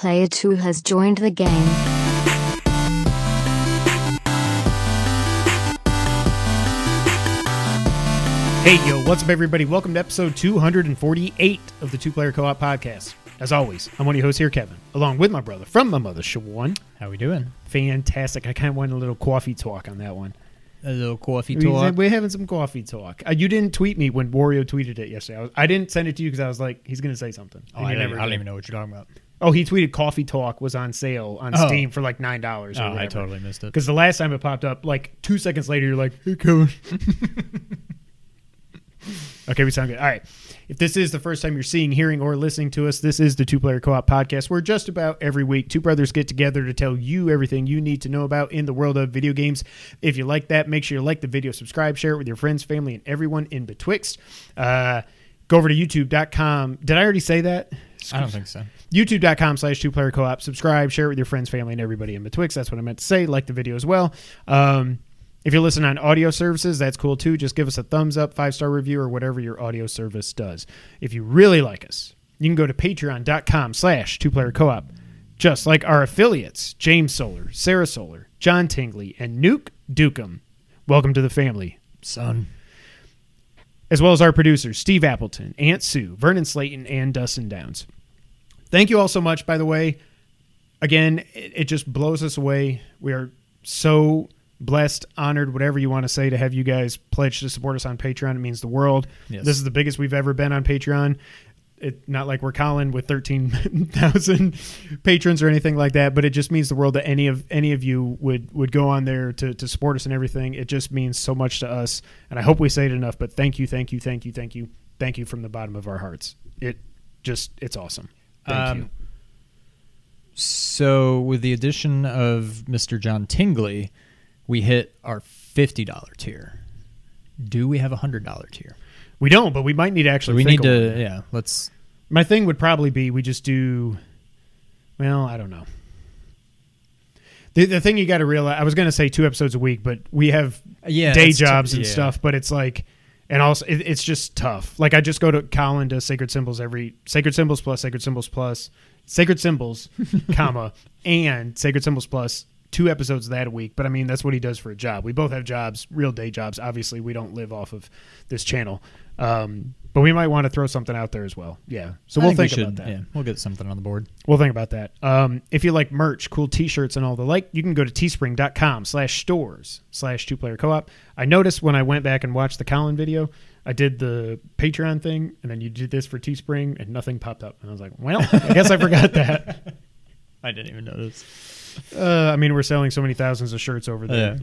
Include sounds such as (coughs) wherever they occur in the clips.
Player 2 has joined the game. Hey, yo, what's up, everybody? Welcome to episode 248 of the Two Player Co op podcast. As always, I'm one of your hosts here, Kevin, along with my brother from my mother, Shawan. How are we doing? Fantastic. I kind of wanted a little coffee talk on that one. A little coffee talk. We're having some coffee talk. Uh, you didn't tweet me when Wario tweeted it yesterday. I, was, I didn't send it to you because I was like, he's going to say something. Oh, And I, he don't, never I don't did. even know what you're talking about. Oh, he tweeted Coffee Talk was on sale on Oh. Steam for like $9 or Oh, whatever. I totally missed it. Because the last time it popped up, like two seconds later, you're like, hey, Kevin. (laughs) okay, we sound good. All right. If this is the first time you're seeing, hearing, or listening to us, this is the Two Player Co op podcast where just about every week two brothers get together to tell you everything you need to know about in the world of video games. If you like that, make sure you like the video, subscribe, share it with your friends, family, and everyone in betwixt. Uh, go over to youtube.com. Did I already say that? I don't think so. youtube.com slash two player co-op. Subscribe share it with your friends family and everybody in betwixt. That's what i meant to say. Like the video as well. Um, if you're listening on audio services that's cool too. Just give us a thumbs up five star review or whatever your audio service does. If you really like us you can go to patreon.com slash two player co-op. Just like our affiliates james solar sarah solar john tingley and nuke dukem. Welcome to the family Son. As well as our producers, Steve Appleton, Aunt Sue, Vernon Slayton, and Dustin Downs. Thank you all so much, by the way. Again, it, it just blows us away. We are so blessed, honored, whatever you want to say, to have you guys pledge to support us on Patreon. It means the world. Yes. This is the biggest we've ever been on Patreon. It, not like we're Colin with thirteen thousand (laughs) patrons or anything like that, but it just means the world that any of any of you would would go on there to to support us and everything. It just means so much to us, and I hope we say it enough. But thank you, thank you, thank you, thank you, thank you from the bottom of our hearts. It just it's awesome. Thank Um, you. So, with the addition of Mr. John Tingley, we hit our $50 tier. Do we have a $100 tier? We don't, but we might need to actually. We think need one. to, yeah, let's. My thing would probably be we just do. Well, I don't know. The, the thing you got to realize, I was going to say two episodes a week, but we have Yeah, day it's t- jobs and yeah. stuff. But it's like, and also it, it's just tough. Like I just go to Colin to Sacred Symbols every Sacred Symbols plus Sacred Symbols plus Sacred Symbols, (laughs) comma and Sacred Symbols plus two episodes of that a week. But I mean that's what he does for a job. We both have jobs, real day jobs. Obviously, we don't live off of this channel. Um, but we might want to throw something out there as well. Yeah. So I we'll think think, we about should- that. Yeah, we'll get something on the board. We'll think about that. Um, if you like merch, cool t-shirts and all the like, you can go to teespring.com slash stores slash two player co-op. I noticed when I went back and watched the Colin video, I did the Patreon thing and then you did this for Teespring and nothing popped up. And I was like, well, I guess I forgot that. (laughs) I didn't even notice. Uh, I mean, we're selling so many thousands of shirts over there. Yeah.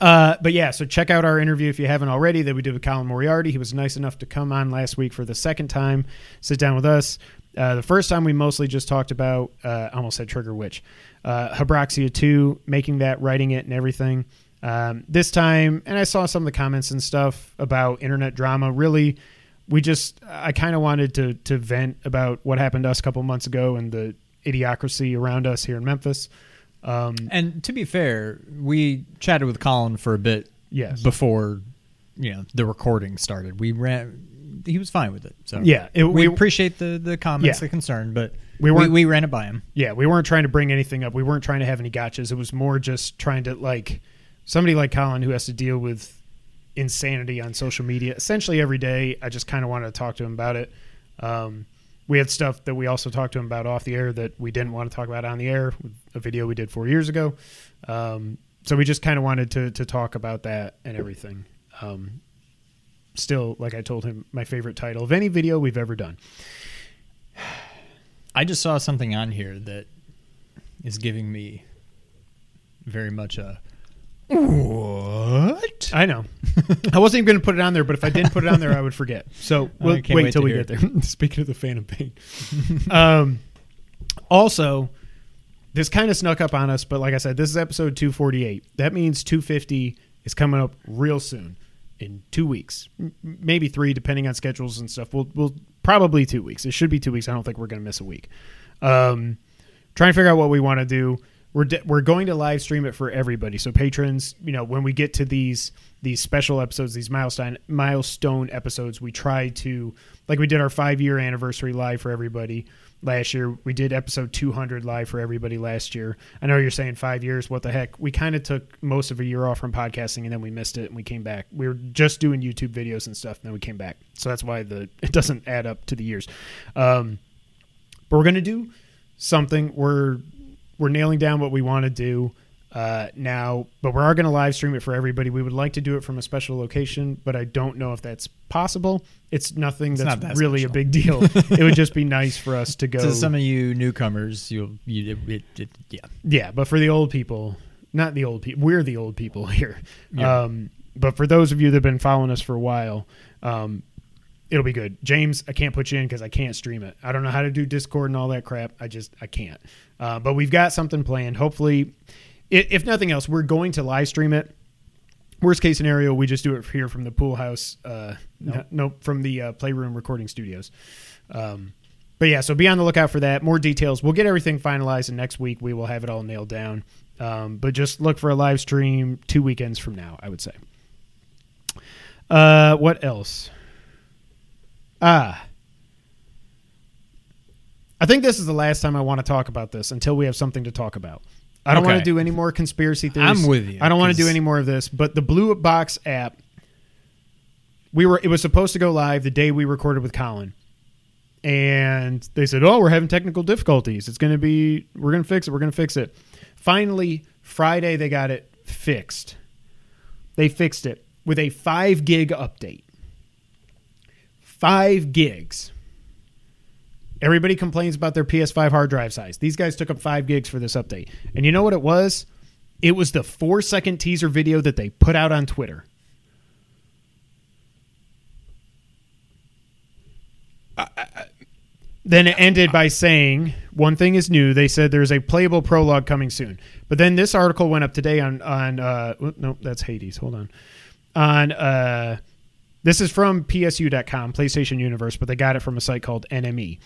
Uh, but yeah, so check out our interview if you haven't already that we did with Colin Moriarty. He was nice enough to come on last week for the second time, sit down with us. Uh, the first time we mostly just talked about, uh, almost said Trigger Witch, uh, Hebroxia 2, making that, writing it, and everything. Um, this time, and I saw some of the comments and stuff about internet drama. Really, we just, I kind of wanted to, to vent about what happened to us a couple months ago and the idiocracy around us here in Memphis. Um, And to be fair, we chatted with Colin for a bit yes. before you know the recording started. We ran. He was fine with it. So Yeah, it- we, we- appreciate the the comments, Yeah. the concern, but We we, weren't- we ran it by him. Yeah, we weren't trying to bring anything up. We weren't trying to have any gotchas. It was more just trying to like somebody like Colin who has to deal with insanity on social media essentially every day. I just kind of wanted to talk to him about it. Um, we had stuff that we also talked to him about off the air that we didn't want to talk about on the air. A video we did four years ago. Um, so we just kind of wanted to to talk about that and everything. Um, still, like I told him, my favorite title of any video we've ever done. I just saw something on here that is giving me very much a what? I know. (laughs) I wasn't even going to put it on there, but if I didn't put it on there, I would forget. So (laughs) we'll wait wait till we get there. (laughs) Speaking of the Phantom Pain, um, also, this kind of snuck up on us, but like I said, this is episode 248. That means 250 is coming up real soon, in two weeks, M- maybe three, depending on schedules and stuff. We'll we'll probably two weeks. It should be two weeks. I don't think we're going to miss a week. Um, trying to figure out what we want to do. We're de- we're going to live stream it for everybody. So patrons, you know, when we get to these these special episodes, these milestone milestone episodes, we try to like we did our five year anniversary live for everybody last year. We did episode 200 live for everybody last year. I know you're saying five years. What the heck? We kind of took most of a year off from podcasting and then we missed it and we came back. We were just doing YouTube videos and stuff and then we came back. So that's why the (laughs) it doesn't add up to the years. Um, but we're gonna do something. We're we're nailing down what we want to do uh, now, but we are going to live stream it for everybody. We would like to do it from a special location, but I don't know if that's possible. It's nothing It's that's not that really special. a big deal. (laughs) it would just be nice for us to (laughs) go. To some of you newcomers, you'll you it, it, yeah. Yeah, but for the old people, not the old people, we're the old people (laughs) here. Yeah. Um, but for those of you that have been following us for a while, um, it'll be good. James, I can't put you in because I can't stream it. I don't know how to do Discord and all that crap. I just I can't. Uh, but we've got something planned. Hopefully, if nothing else, we're going to live stream it. Worst case scenario, we just do it here from the pool house. Uh, Nope. no, no, from the uh, playroom recording studios. Um, but yeah, so be on the lookout for that. More details. We'll get everything finalized, and next week we will have it all nailed down. Um, but just look for a live stream two weekends from now, I would say. Uh, what else? Ah. I think this is the last time I want to talk about this until we have something to talk about. I don't want to do any more conspiracy theories. I'm with you, I don't want to do any more of this. But the Blue Box app, we were it was supposed to go live the day we recorded with Colin, and they said, "Oh, we're having technical difficulties. It's going to be we're going to fix it. We're going to fix it." Finally, Friday they got it fixed. They fixed it with a five gig update. Five gigs. Everybody complains about their PS5 hard drive size. These guys took up five gigs for this update. And you know what it was? It was the four second teaser video that they put out on Twitter. Then it ended by saying one thing is new. They said there's a playable prologue coming soon. But then this article went up today on on uh, no, that's Hades. Hold on. On uh, this is from PSU.com, PlayStation Universe, but they got it from a site called NME.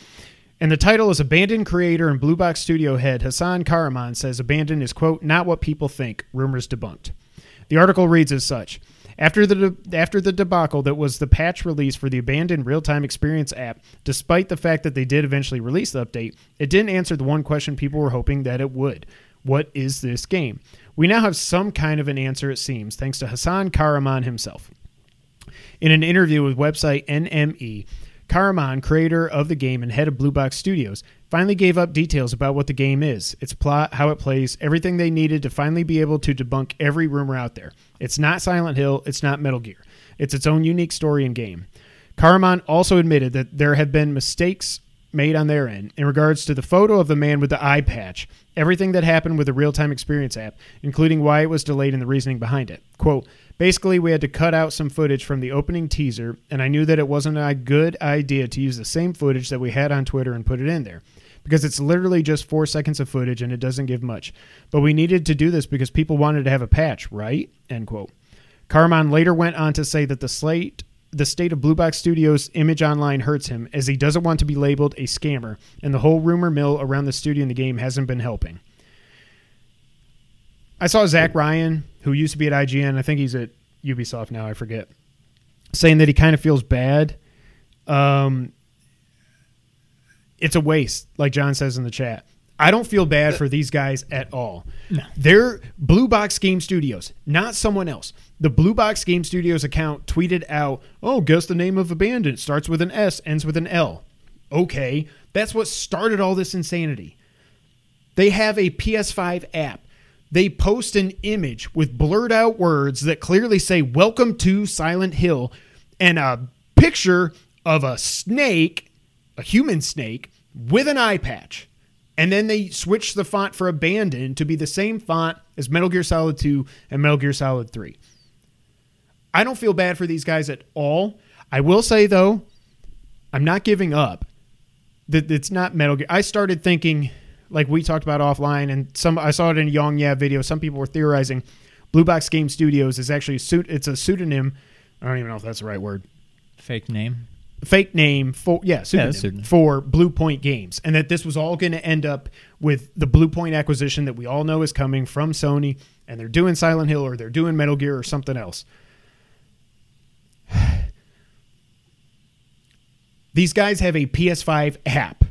And the title is Abandoned creator and Blue Box studio head Hasan Kahraman says Abandoned is, quote, not what people think. Rumors debunked. The article reads as such. After the after the debacle that was the patch release for the abandoned real-time experience app, despite the fact that they did eventually release the update, it didn't answer the one question people were hoping that it would. What is this game? We now have some kind of an answer it seems, thanks to Hasan Kahraman himself. In an interview with website NME, Kahraman, creator of the game and head of Blue Box Studios, finally gave up details about what the game is, its plot, how it plays, everything they needed to finally be able to debunk every rumor out there. It's not Silent Hill, it's not Metal Gear. It's its own unique story and game. Kahraman also admitted that there have been mistakes made on their end in regards to the photo of the man with the eye patch, everything that happened with the real time experience app, including why it was delayed and the reasoning behind it. Quote, Basically, we had to cut out some footage from the opening teaser, and I knew that it wasn't a good idea to use the same footage that we had on Twitter and put it in there. Because it's literally just four seconds of footage and it doesn't give much. But we needed to do this because people wanted to have a patch, right? End quote. Kahraman later went on to say that the slate the state of Blue Box Studios' image online hurts him as he doesn't want to be labeled a scammer, and the whole rumor mill around the studio and the game hasn't been helping. I saw Zach Ryan, who used to be at IGN, I think he's at Ubisoft now, I forget, saying that he kind of feels bad. Um, it's a waste, like John says in the chat. I don't feel bad for these guys at all. No. They're Blue Box Game Studios, not someone else. The Blue Box Game Studios account tweeted out, "Oh, guess the name of Abandoned It starts with an S, ends with an L." Okay, that's what started all this insanity. They have a PS5 app. They post an image with blurred out words that clearly say "Welcome to Silent Hill" and a picture of a snake, a human snake with an eye patch. And then they switched the font for Abandoned to be the same font as Metal Gear Solid 2 and Metal Gear Solid 3. I don't feel bad for these guys at all. I will say though, I'm not giving up. That it's not Metal Gear. I started thinking, like we talked about offline, and some I saw it in a Young Yeah video. Some people were theorizing Blue Box Game Studios is actually a suit. It's a pseudonym. I don't even know if that's the right word. Fake name. fake name for yeah, pseudonym, pseudonym. for Blue Point Games, and that this was all going to end up with the Blue Point acquisition that we all know is coming from Sony, and they're doing Silent Hill or they're doing Metal Gear or something else. (sighs) These guys have a PS5 app.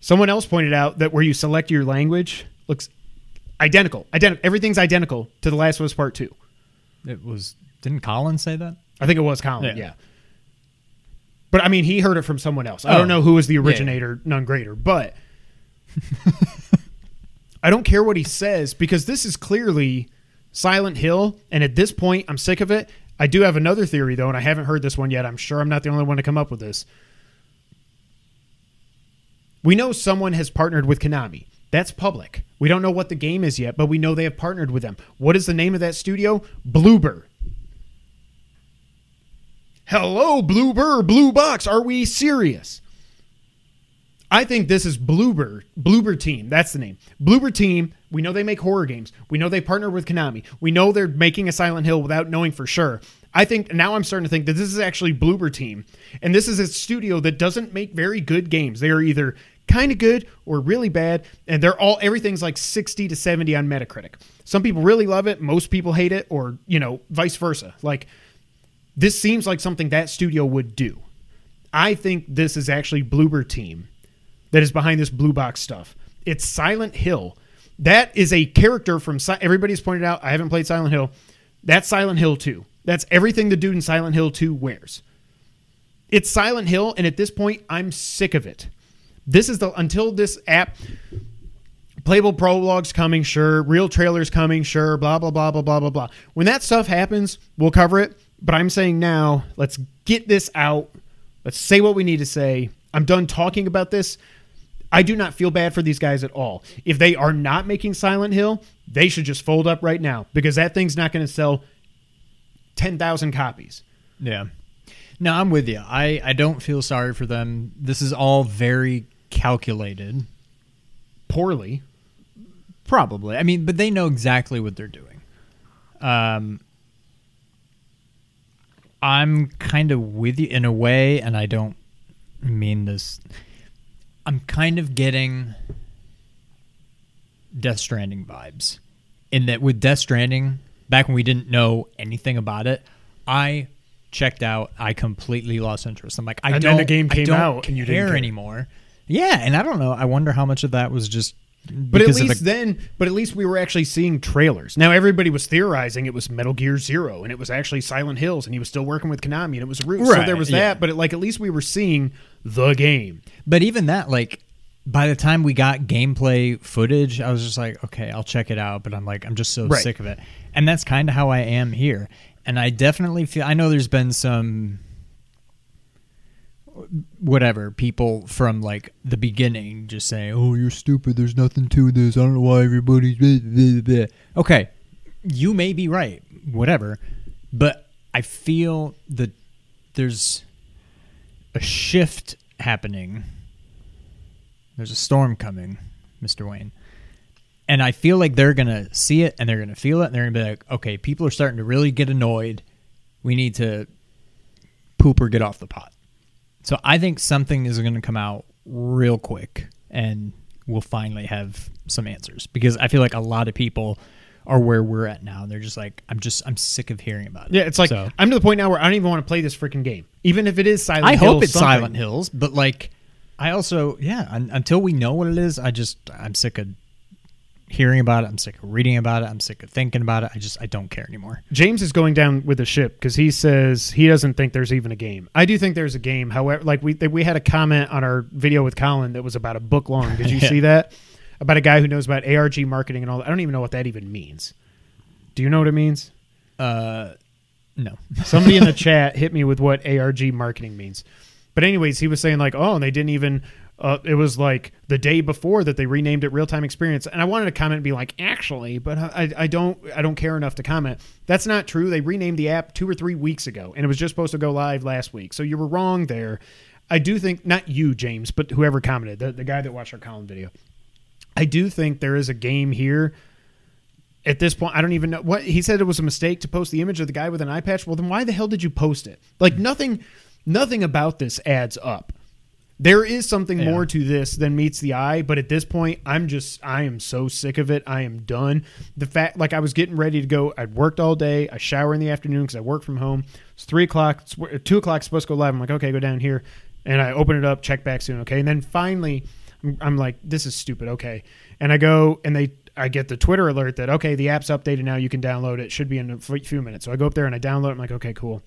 Someone else pointed out that where you select your language looks identical. Identical. Everything's identical to The Last of Us Part Two. It was. Didn't Colin say that? I think it was Colin. Yeah. Yeah. But I mean, he heard it from someone else. I Oh. don't know who was the Yeah. originator, none greater. But (laughs) I don't care what he says because this is clearly Silent Hill, and at this point, I'm sick of it. I do have another theory though, and I haven't heard this one yet. I'm sure I'm not the only one to come up with this. We know someone has partnered with Konami. That's public. We don't know what the game is yet, but we know they have partnered with them. What is the name of that studio? Bloober. Hello, Bloober, Blue Box. Are we serious? I think this is Bloober, Bloober Team. That's the name. Bloober Team. We know they make horror games. We know they partner with Konami. We know they're making a Silent Hill without knowing for sure. I think now I'm starting to think that this is actually Bloober Team, and this is a studio that doesn't make very good games. They are either kind of good or really bad, and they're all everything's like 60 to 70 on Metacritic. Some people really love it, most people hate it, or you know, vice versa. Like this seems like something that studio would do. I think this is actually Bloober Team that is behind this blue box stuff. It's Silent Hill. That is a character from everybody's pointed out. I haven't played Silent Hill. That's Silent Hill 2. That's everything the dude in Silent Hill 2 wears. It's Silent Hill, and at this point, I'm sick of it. This is the until this app playable prologues coming, sure. Real trailers coming, sure. Blah blah blah blah blah blah blah. When that stuff happens, we'll cover it. But I'm saying now, let's get this out. Let's say what we need to say. I'm done talking about this. I do not feel bad for these guys at all. If they are not making Silent Hill, they should just fold up right now because that thing's not going to sell 10,000 copies. Yeah. No, I'm with you. I, I don't feel sorry for them. This is all very calculated. Poorly. Probably. I mean, but they know exactly what they're doing. Um, I'm kind of with you in a way, and I don't mean this. I'm kind of getting Death Stranding vibes. In that, with Death Stranding, back when we didn't know anything about it, I checked out. I completely lost interest. I'm like, I And don't. the game came out and you didn't care anymore. Yeah, and I don't know. I wonder how much of that was just. But at least the- then, but at least we were actually seeing trailers. Now everybody was theorizing it was Metal Gear Zero and it was actually Silent Hills and he was still working with Konami and it was Root. So there was yeah. that, but it, like at least we were seeing the game. But even that, like, by the time we got gameplay footage, I was just like, okay, I'll check it out. But I'm like, I'm just so Right. sick of it. And that's kind of how I am here. And I definitely feel, I know there's been some, whatever, people from like the beginning just saying, oh, you're stupid. There's nothing to this. I don't know why everybody's. blah, blah, blah." Okay. You may be right. Whatever. But I feel that there's a shift happening there's a storm coming, Mr. Wayne. And I feel like they're going to see it and they're going to feel it and they're going to be like, okay, people are starting to really get annoyed. We need to poop or get off the pot. So I think something is going to come out real quick and we'll finally have some answers because I feel like a lot of people are where we're at now. They're just like, I'm just, I'm sick of hearing about it. Yeah, it's like So- I'm to the point now where I don't even want to play this freaking game, even if it is Silent. I Hill hope it's something. Silent Hills, but like, I also yeah. Un- until we know what it is, I just I'm sick of hearing about it. I'm sick of reading about it. I'm sick of thinking about it. I just I don't care anymore. James is going down with the ship because he says he doesn't think there's even a game. I do think there's a game. However, like we we had a comment on our video with Colin that was about a book long. Did you Yeah. (laughs) see that? About a guy who knows about ARG marketing and all. that. I don't even know what that even means. Do you know what it means? Uh, no. (laughs) Somebody in the chat hit me with what ARG marketing means. But anyways, he was saying like, oh, and they didn't even. Uh, it was like the day before that they renamed it Real Time Experience, and I wanted to comment and be like, actually, but I, I don't, I don't care enough to comment. That's not true. They renamed the app two or three weeks ago, and it was just supposed to go live last week. So you were wrong there. I do think not you, James, but whoever commented, the, the guy that watched our Colin video. I do think there is a game here at this point, I don't even know what he said. It was a mistake to post the image of the guy with an eye patch. Well, then why the hell did you post it? Like nothing, nothing about this adds up. There is something Yeah. more to this than meets the eye, but at this point, I'm just I am so sick of it. I am done. The fact, like, I was getting ready to go. I'd worked all day. I shower in the afternoon because I work from home. It's three o'clock. It's, two o'clock. Supposed to go live. I'm like, okay, go down here, and I open it up. Check back soon. Okay, and then finally, I'm, I'm like, this is stupid. Okay, and I go and they. I get the Twitter alert that okay, the app's updated now. You can download it. Should be in a f- few minutes. So I go up there and I download. it. I'm like, okay, cool.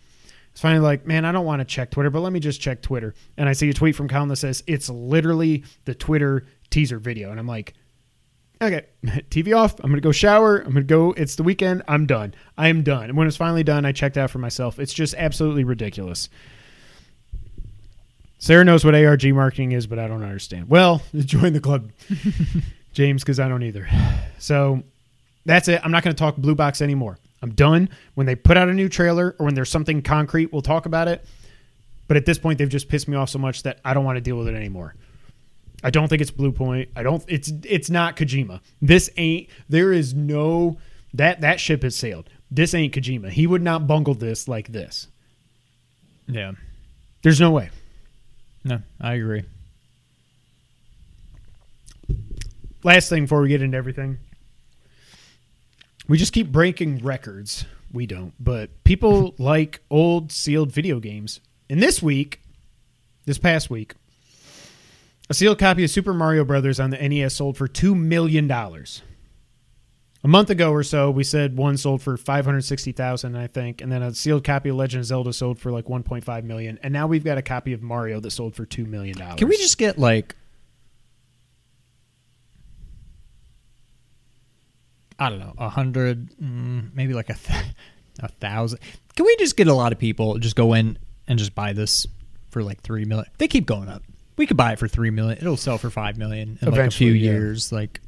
It's finally like, man, I don't want to check Twitter, but let me just check Twitter. And I see a tweet from Colin that says it's literally the Twitter teaser video, and I'm like, okay, (laughs) TV off. I'm gonna go shower. I'm gonna go. It's the weekend. I'm done. I am done. And when it's finally done, I checked out for myself. It's just absolutely ridiculous. Sarah knows what ARG marketing is, but I don't understand. Well, (laughs) join the club, (laughs) James, because I don't either. So that's it. I'm not going to talk Blue Box anymore. I'm done. When they put out a new trailer or when there's something concrete, we'll talk about it. But at this point, they've just pissed me off so much that I don't want to deal with it anymore. I don't think it's Blue Point. I don't. It's it's not Kojima. This ain't. There is no that that ship has sailed. This ain't Kojima. He would not bungle this like this. Yeah. There's no way. No, I agree. last thing before we get into everything we just keep breaking records. We don't but people (laughs) like old sealed video games. And this week this past week a sealed copy of super mario brothers on the nes sold for $2 million a month ago or so we said one sold for 560000 i think and then a sealed copy of legend of zelda sold for like 1.5 million and now we've got a copy of mario that sold for $2 million Can we just get like I don't know, a hundred, mm, maybe like a th- (laughs) a thousand. Can we just get a lot of people just go in and just buy this for like three million? They keep going up. We could buy it for three million. It'll sell for five million in like a Eventually, few yeah. years. Like,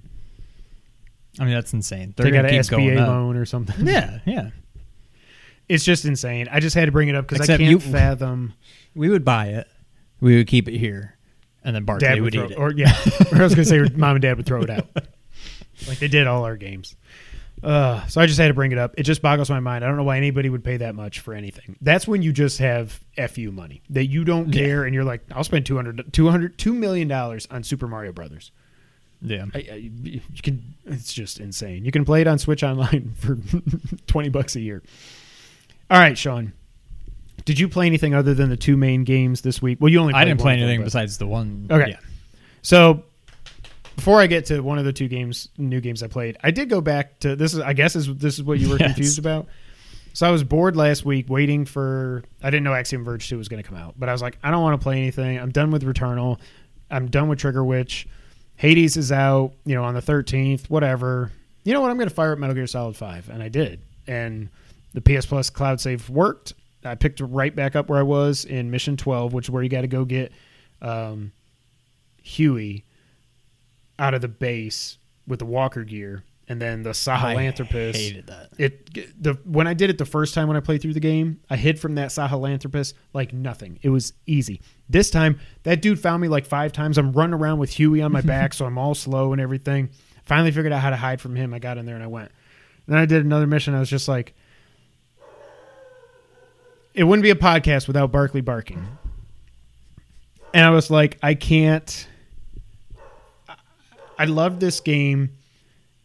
I mean, that's insane. They're they got gonna an keep going SBA up. loan or something Yeah, yeah. It's just insane. I just had to bring it up because I Except can't you- fathom (laughs) We would buy it. We would keep it here, and then Barkley dad would, would throw eat it. or yeah, or I was gonna say (laughs) mom and dad would throw it out like they did all our games. Uh, so I just had to bring it up. It just boggles my mind. I don't know why anybody would pay that much for anything. That's when you just have fu money that you don't Yeah. care, and you're like, I'll spend 200, 200 $2 million on Super Mario Brothers. yeah. I, I, you can. It's just insane. You can play it on Switch Online (laughs) for twenty bucks a year. All right, Sean. Did you play anything other than the two main games this week? Well, you only. I didn't play anything besides the one. Okay. Yeah. So before I get to one of the two games, new games I played, I did go back to this. Is I guess is this is what you were (laughs) Yes. confused about. So I was bored last week waiting for. I didn't know Axiom Verge two was going to come out, but I was like, I don't want to play anything. I'm done with Returnal. I'm done with Trigger Witch. Hades is out. You know, on the 13th. Whatever. You know what? I'm going to fire up Metal Gear Solid Five, and I did. And the PS Plus cloud save worked. I picked right back up where I was in Mission 12, which is where you got to go get um, Huey out of the base with the Walker gear, and then the Sahelanthropus. I hated that. It the when I did it the first time when I played through the game, I hid from that Sahelanthropus like nothing. It was easy. This time, that dude found me like five times. I'm running around with Huey on my (laughs) back, so I'm all slow and everything. Finally figured out how to hide from him. I got in there and I went. Then I did another mission. I was just like, it wouldn't be a podcast without Barkley barking. And I was like, I can't. I- loved this game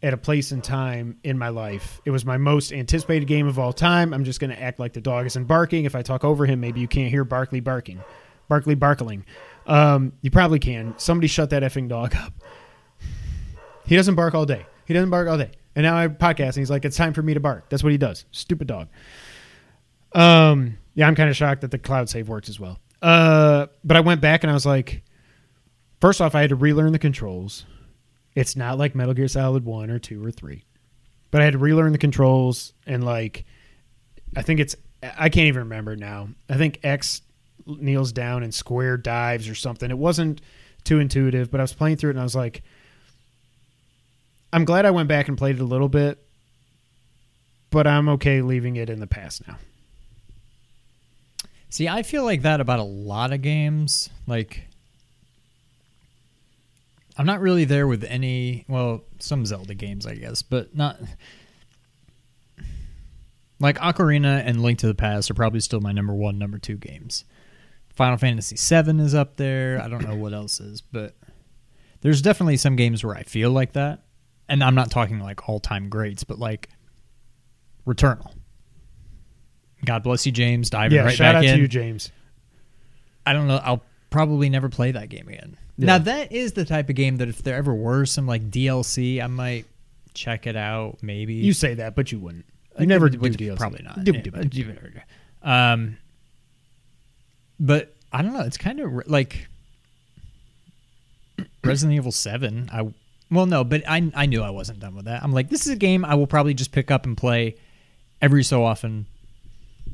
at a place and time in my life. It was my most anticipated game of all time. I'm just going to act like the dog isn't barking. If I talk over him, maybe you can't hear Barkley barking. Barkley barkling. Um, you probably can. Somebody shut that effing dog up. He doesn't bark all day. He doesn't bark all day. And now I podcast and he's like, it's time for me to bark. That's what he does. Stupid dog. Um, yeah, I'm kind of shocked that the cloud save works as well. Uh, but I went back and I was like, first off, I had to relearn the controls. It's not like Metal Gear Solid 1 or 2 or 3. But I had to relearn the controls and like I think it's I can't even remember now. I think X kneels down and square dives or something. It wasn't too intuitive, but I was playing through it and I was like I'm glad I went back and played it a little bit, but I'm okay leaving it in the past now. See, I feel like that about a lot of games. Like, I'm not really there with any. Well, some Zelda games, I guess, but not. Like Ocarina and Link to the Past are probably still my number one, number two games. Final Fantasy VII is up there. I don't know what else is, but there's definitely some games where I feel like that. And I'm not talking like all time greats, but like Returnal. God bless you, James. Diving yeah, right shout back out in. to you, James. I don't know. I'll probably never play that game again. Yeah. Now that is the type of game that if there ever were some like DLC, I might check it out. Maybe You say that, but you wouldn't. I You never do would- DLC. Probably not. Do- do- uh, do- Um, but I don't know. It's kind of like (coughs) Resident Evil Seven. I well, no, but I I knew I wasn't done with that. I'm like, this is a game I will probably just pick up and play every so often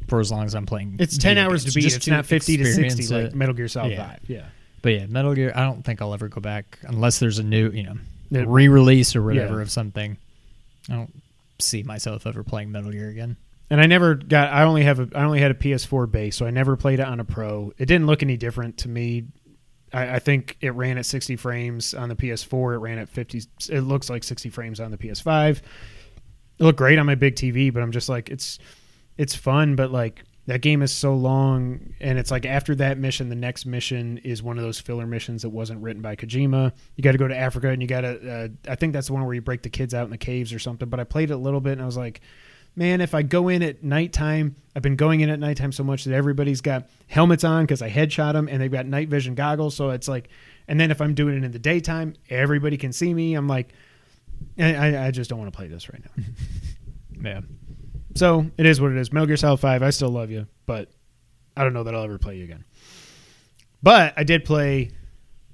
for as long as I'm playing. It's ten video hours to beat. just It's not fifty to experience sixty like it. Metal Gear Solid Yeah. Five. Yeah. But yeah, Metal Gear. I don't think I'll ever go back unless there's a new, you know, Yeah. re-release or whatever Yeah. of something. I don't see myself ever playing Metal Gear again. And I never got. I only have a. I only had a PS4 base, so I never played it on a Pro. It didn't look any different to me. I, I think it ran at 60 frames on the PS4. It ran at 50. It looks like 60 frames on the PS5. It looked great on my big TV, but I'm just like, it's it's fun, but like that game is so long, and it's like after that mission, the next mission is one of those filler missions that wasn't written by Kojima. You got to go to Africa, and you got to. Uh, I think that's the one where you break the kids out in the caves or something. But I played it a little bit, and I was like man, if I go in at nighttime, I've been going in at nighttime so much that everybody's got helmets on because I headshot them and they've got night vision goggles. So it's like, and then if I'm doing it in the daytime, everybody can see me. I'm like, I, I- just don't want to play this right now. (laughs) Yeah. So it is what it is. Metal Gear Solid 5, I still love you, but I don't know that I'll ever play you again. But I did play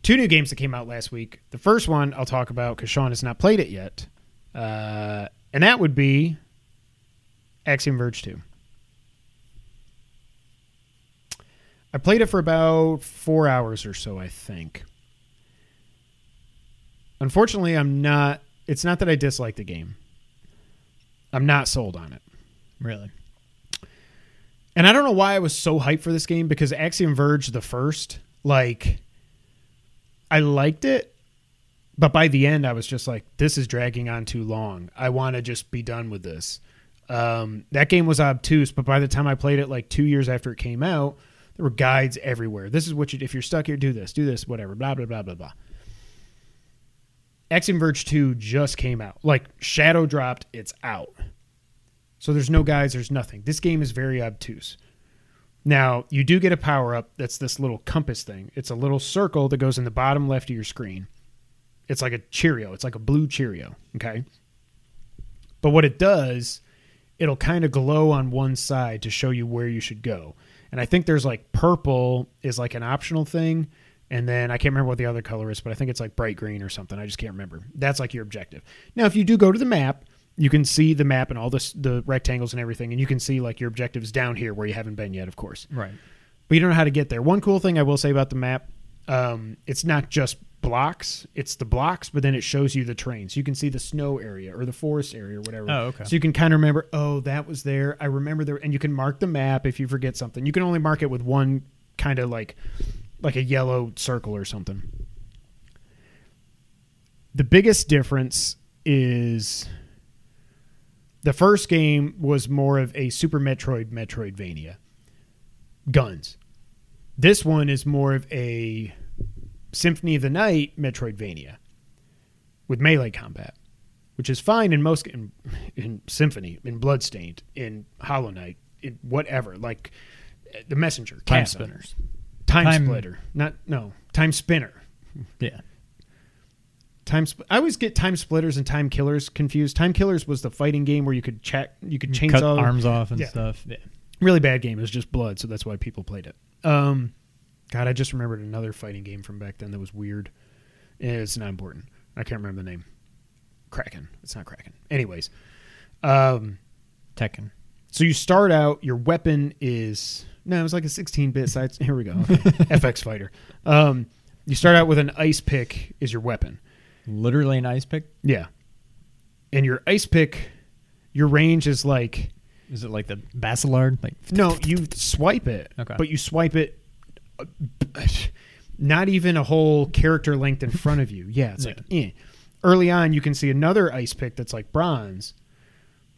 two new games that came out last week. The first one I'll talk about because Sean has not played it yet. Uh, and that would be Axiom Verge 2. I played it for about four hours or so, I think. Unfortunately, I'm not. It's not that I dislike the game. I'm not sold on it. Really. And I don't know why I was so hyped for this game because Axiom Verge, the first, like, I liked it, but by the end, I was just like, this is dragging on too long. I want to just be done with this. Um, that game was obtuse, but by the time I played it, like two years after it came out, there were guides everywhere. This is what you, if you're stuck here, do this, do this, whatever, blah, blah, blah, blah, blah. Axiom Verge 2 just came out. Like, Shadow dropped, it's out. So there's no guys, there's nothing. This game is very obtuse. Now, you do get a power up that's this little compass thing. It's a little circle that goes in the bottom left of your screen. It's like a Cheerio, it's like a blue Cheerio, okay? But what it does, it'll kind of glow on one side to show you where you should go. And I think there's like purple is like an optional thing. And then I can't remember what the other color is, but I think it's like bright green or something. I just can't remember. That's like your objective. Now, if you do go to the map, you can see the map and all this, the rectangles and everything, and you can see like your objectives down here where you haven't been yet, of course. Right. But you don't know how to get there. One cool thing I will say about the map, um, it's not just blocks; it's the blocks, but then it shows you the terrain, so you can see the snow area or the forest area or whatever. Oh, okay. So you can kind of remember, oh, that was there. I remember there, and you can mark the map if you forget something. You can only mark it with one kind of like, like a yellow circle or something. The biggest difference is the first game was more of a Super Metroid Metroidvania. Guns. This one is more of a Symphony of the Night Metroidvania with melee combat, which is fine in most in, in Symphony, in Bloodstained, in Hollow Knight, in whatever. Like the Messenger, Time spinners. Time, Time- Splitter, not no Time Spinner. Yeah. Time. Sp- I always get Time Splitters and Time Killers confused. Time Killers was the fighting game where you could check, you could chainsaw Cut arms off and Yeah. stuff. Yeah. really bad game. It was just blood, so that's why people played it. Um, God, I just remembered another fighting game from back then that was weird. It's not important. I can't remember the name. Kraken. It's not Kraken. Anyways, um, Tekken. so you start out. Your weapon is no, it was like a 16-bit side. Here we go. Okay. (laughs) FX Fighter. Um, you start out with an ice pick is your weapon. Literally an ice pick. Yeah, and your ice pick, your range is like Is it like the Basilard? Like (laughs) No, you swipe it. Okay. But you swipe it uh, not even a whole character length in front of you. Yeah, it's like eh. Early on you can see another ice pick that's like bronze,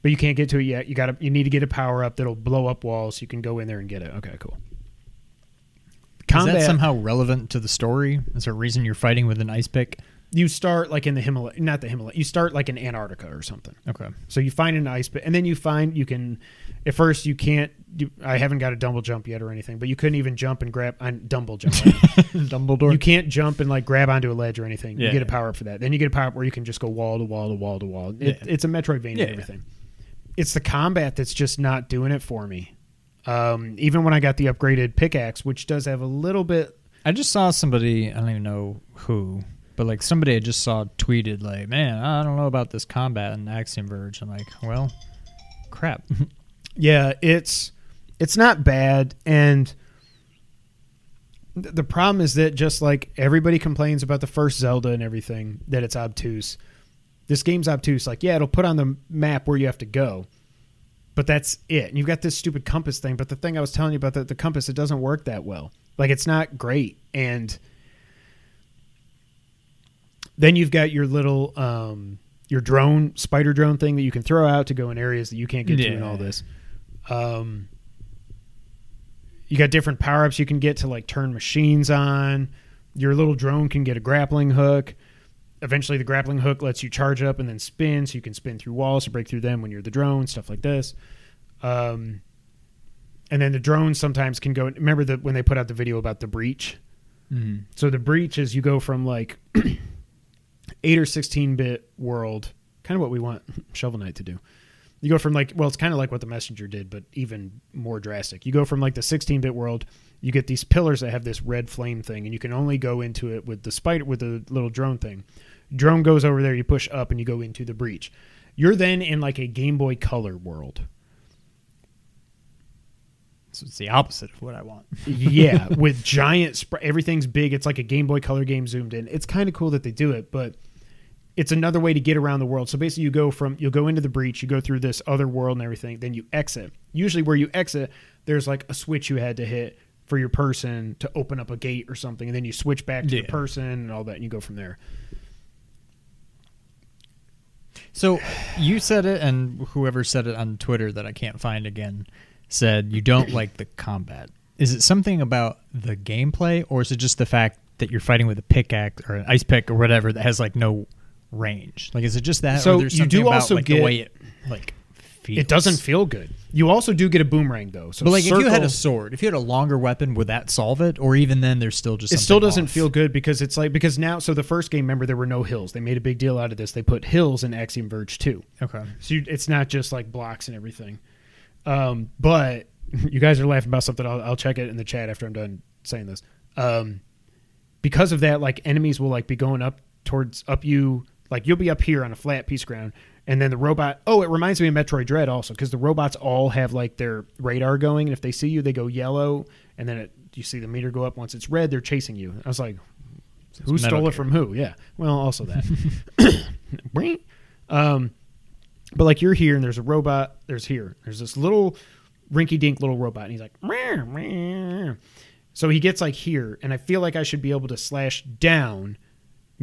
but you can't get to it yet. You got to you need to get a power up that'll blow up walls so you can go in there and get it. Okay, cool. combat Is that somehow relevant to the story? Is there a reason you're fighting with an ice pick? You start like in the Himalaya, not the Himalaya. You start like in Antarctica or something. Okay. So you find an ice pit, and then you find you can. At first, you can't. You, I haven't got a dumble jump yet or anything, but you couldn't even jump and grab on dumble jump. (laughs) Dumbledore. you can't jump and like grab onto a ledge or anything. Yeah. You get a power up for that. Then you get a power up where you can just go wall to wall to wall to wall. It, Yeah. It's a Metroidvania Yeah. and everything. It's the combat that's just not doing it for me. Um, even when I got the upgraded pickaxe, which does have a little bit I just saw somebody, I don't even know who, but like somebody I just saw tweeted like, "Man, I don't know about this combat in Axiom Verge." I'm like, "Well, crap." (laughs) Yeah, it's it's not bad, and th- the problem is that just like everybody complains about the first Zelda and everything, that it's obtuse. This game's obtuse. Like, yeah, it'll put on the map where you have to go, but that's it. And you've got this stupid compass thing. But the thing I was telling you about the, the compass, it doesn't work that well. Like, it's not great, and then you've got your little um, your drone spider drone thing that you can throw out to go in areas that you can't get to and all this. Um, you got different power ups you can get to like turn machines on. Your little drone can get a grappling hook. Eventually, the grappling hook lets you charge up and then spin, so you can spin through walls to break through them when you're the drone, stuff like this. Um, and then the drones sometimes can go. Remember that when they put out the video about the breach? mm. So the breach is you go from like (clears throat) eight or sixteen bit world, kind of what we want (laughs) Shovel Knight to do. You go from like well, it's kind of like what the Messenger did, but even more drastic. You go from like the sixteen bit world, you get these pillars that have this red flame thing, and you can only go into it with the spider with the little drone thing. Drone goes over there, you push up, and you go into the breach. You're then in like a Game Boy Color world. So it's the opposite of what I want. (laughs) yeah, (laughs) with giant sp- everything's big. It's like a Game Boy Color game zoomed in. It's kind of cool that they do it, but it's another way to get around the world. So basically, you go from you'll go into the breach, you go through this other world and everything, then you exit. Usually, where you exit, there's like a switch you had to hit for your person to open up a gate or something, and then you switch back to your Yeah. person and all that, and you go from there. So you said it, and whoever said it on Twitter that I can't find again said you don't like the combat. Is it something about the gameplay, or is it just the fact that you're fighting with a pickaxe or an ice pick or whatever that has like no range? Like, is it just that? So or there's you do about also like get- the way it like feels. It doesn't feel good. You also do get a boomerang though. So But like, if you had a sword, if you had a longer weapon, would that solve it? Or even then, there's still just it still doesn't off? feel good because it's like because now so the first game remember there were no hills they made a big deal out of this they put hills in axiom verge 2. okay. so you, it's not just like blocks and everything um, but (laughs) you guys are laughing about something I'll, I'll check it in the chat after i'm done saying this um, because of that like enemies will like be going up towards up you like you'll be up here on a flat piece of ground and then the robot oh it reminds me of metroid dread also because the robots all have like their radar going and if they see you they go yellow and then it, you see the meter go up. Once it's red they're chasing you. I was like who Metal stole Gear. it from who? Yeah. Well also that. (laughs) (coughs) Um but like you're here and there's a robot there's here there's this little rinky dink little robot and he's like "Meow, meow." so he gets like here and i feel like i should be able to slash down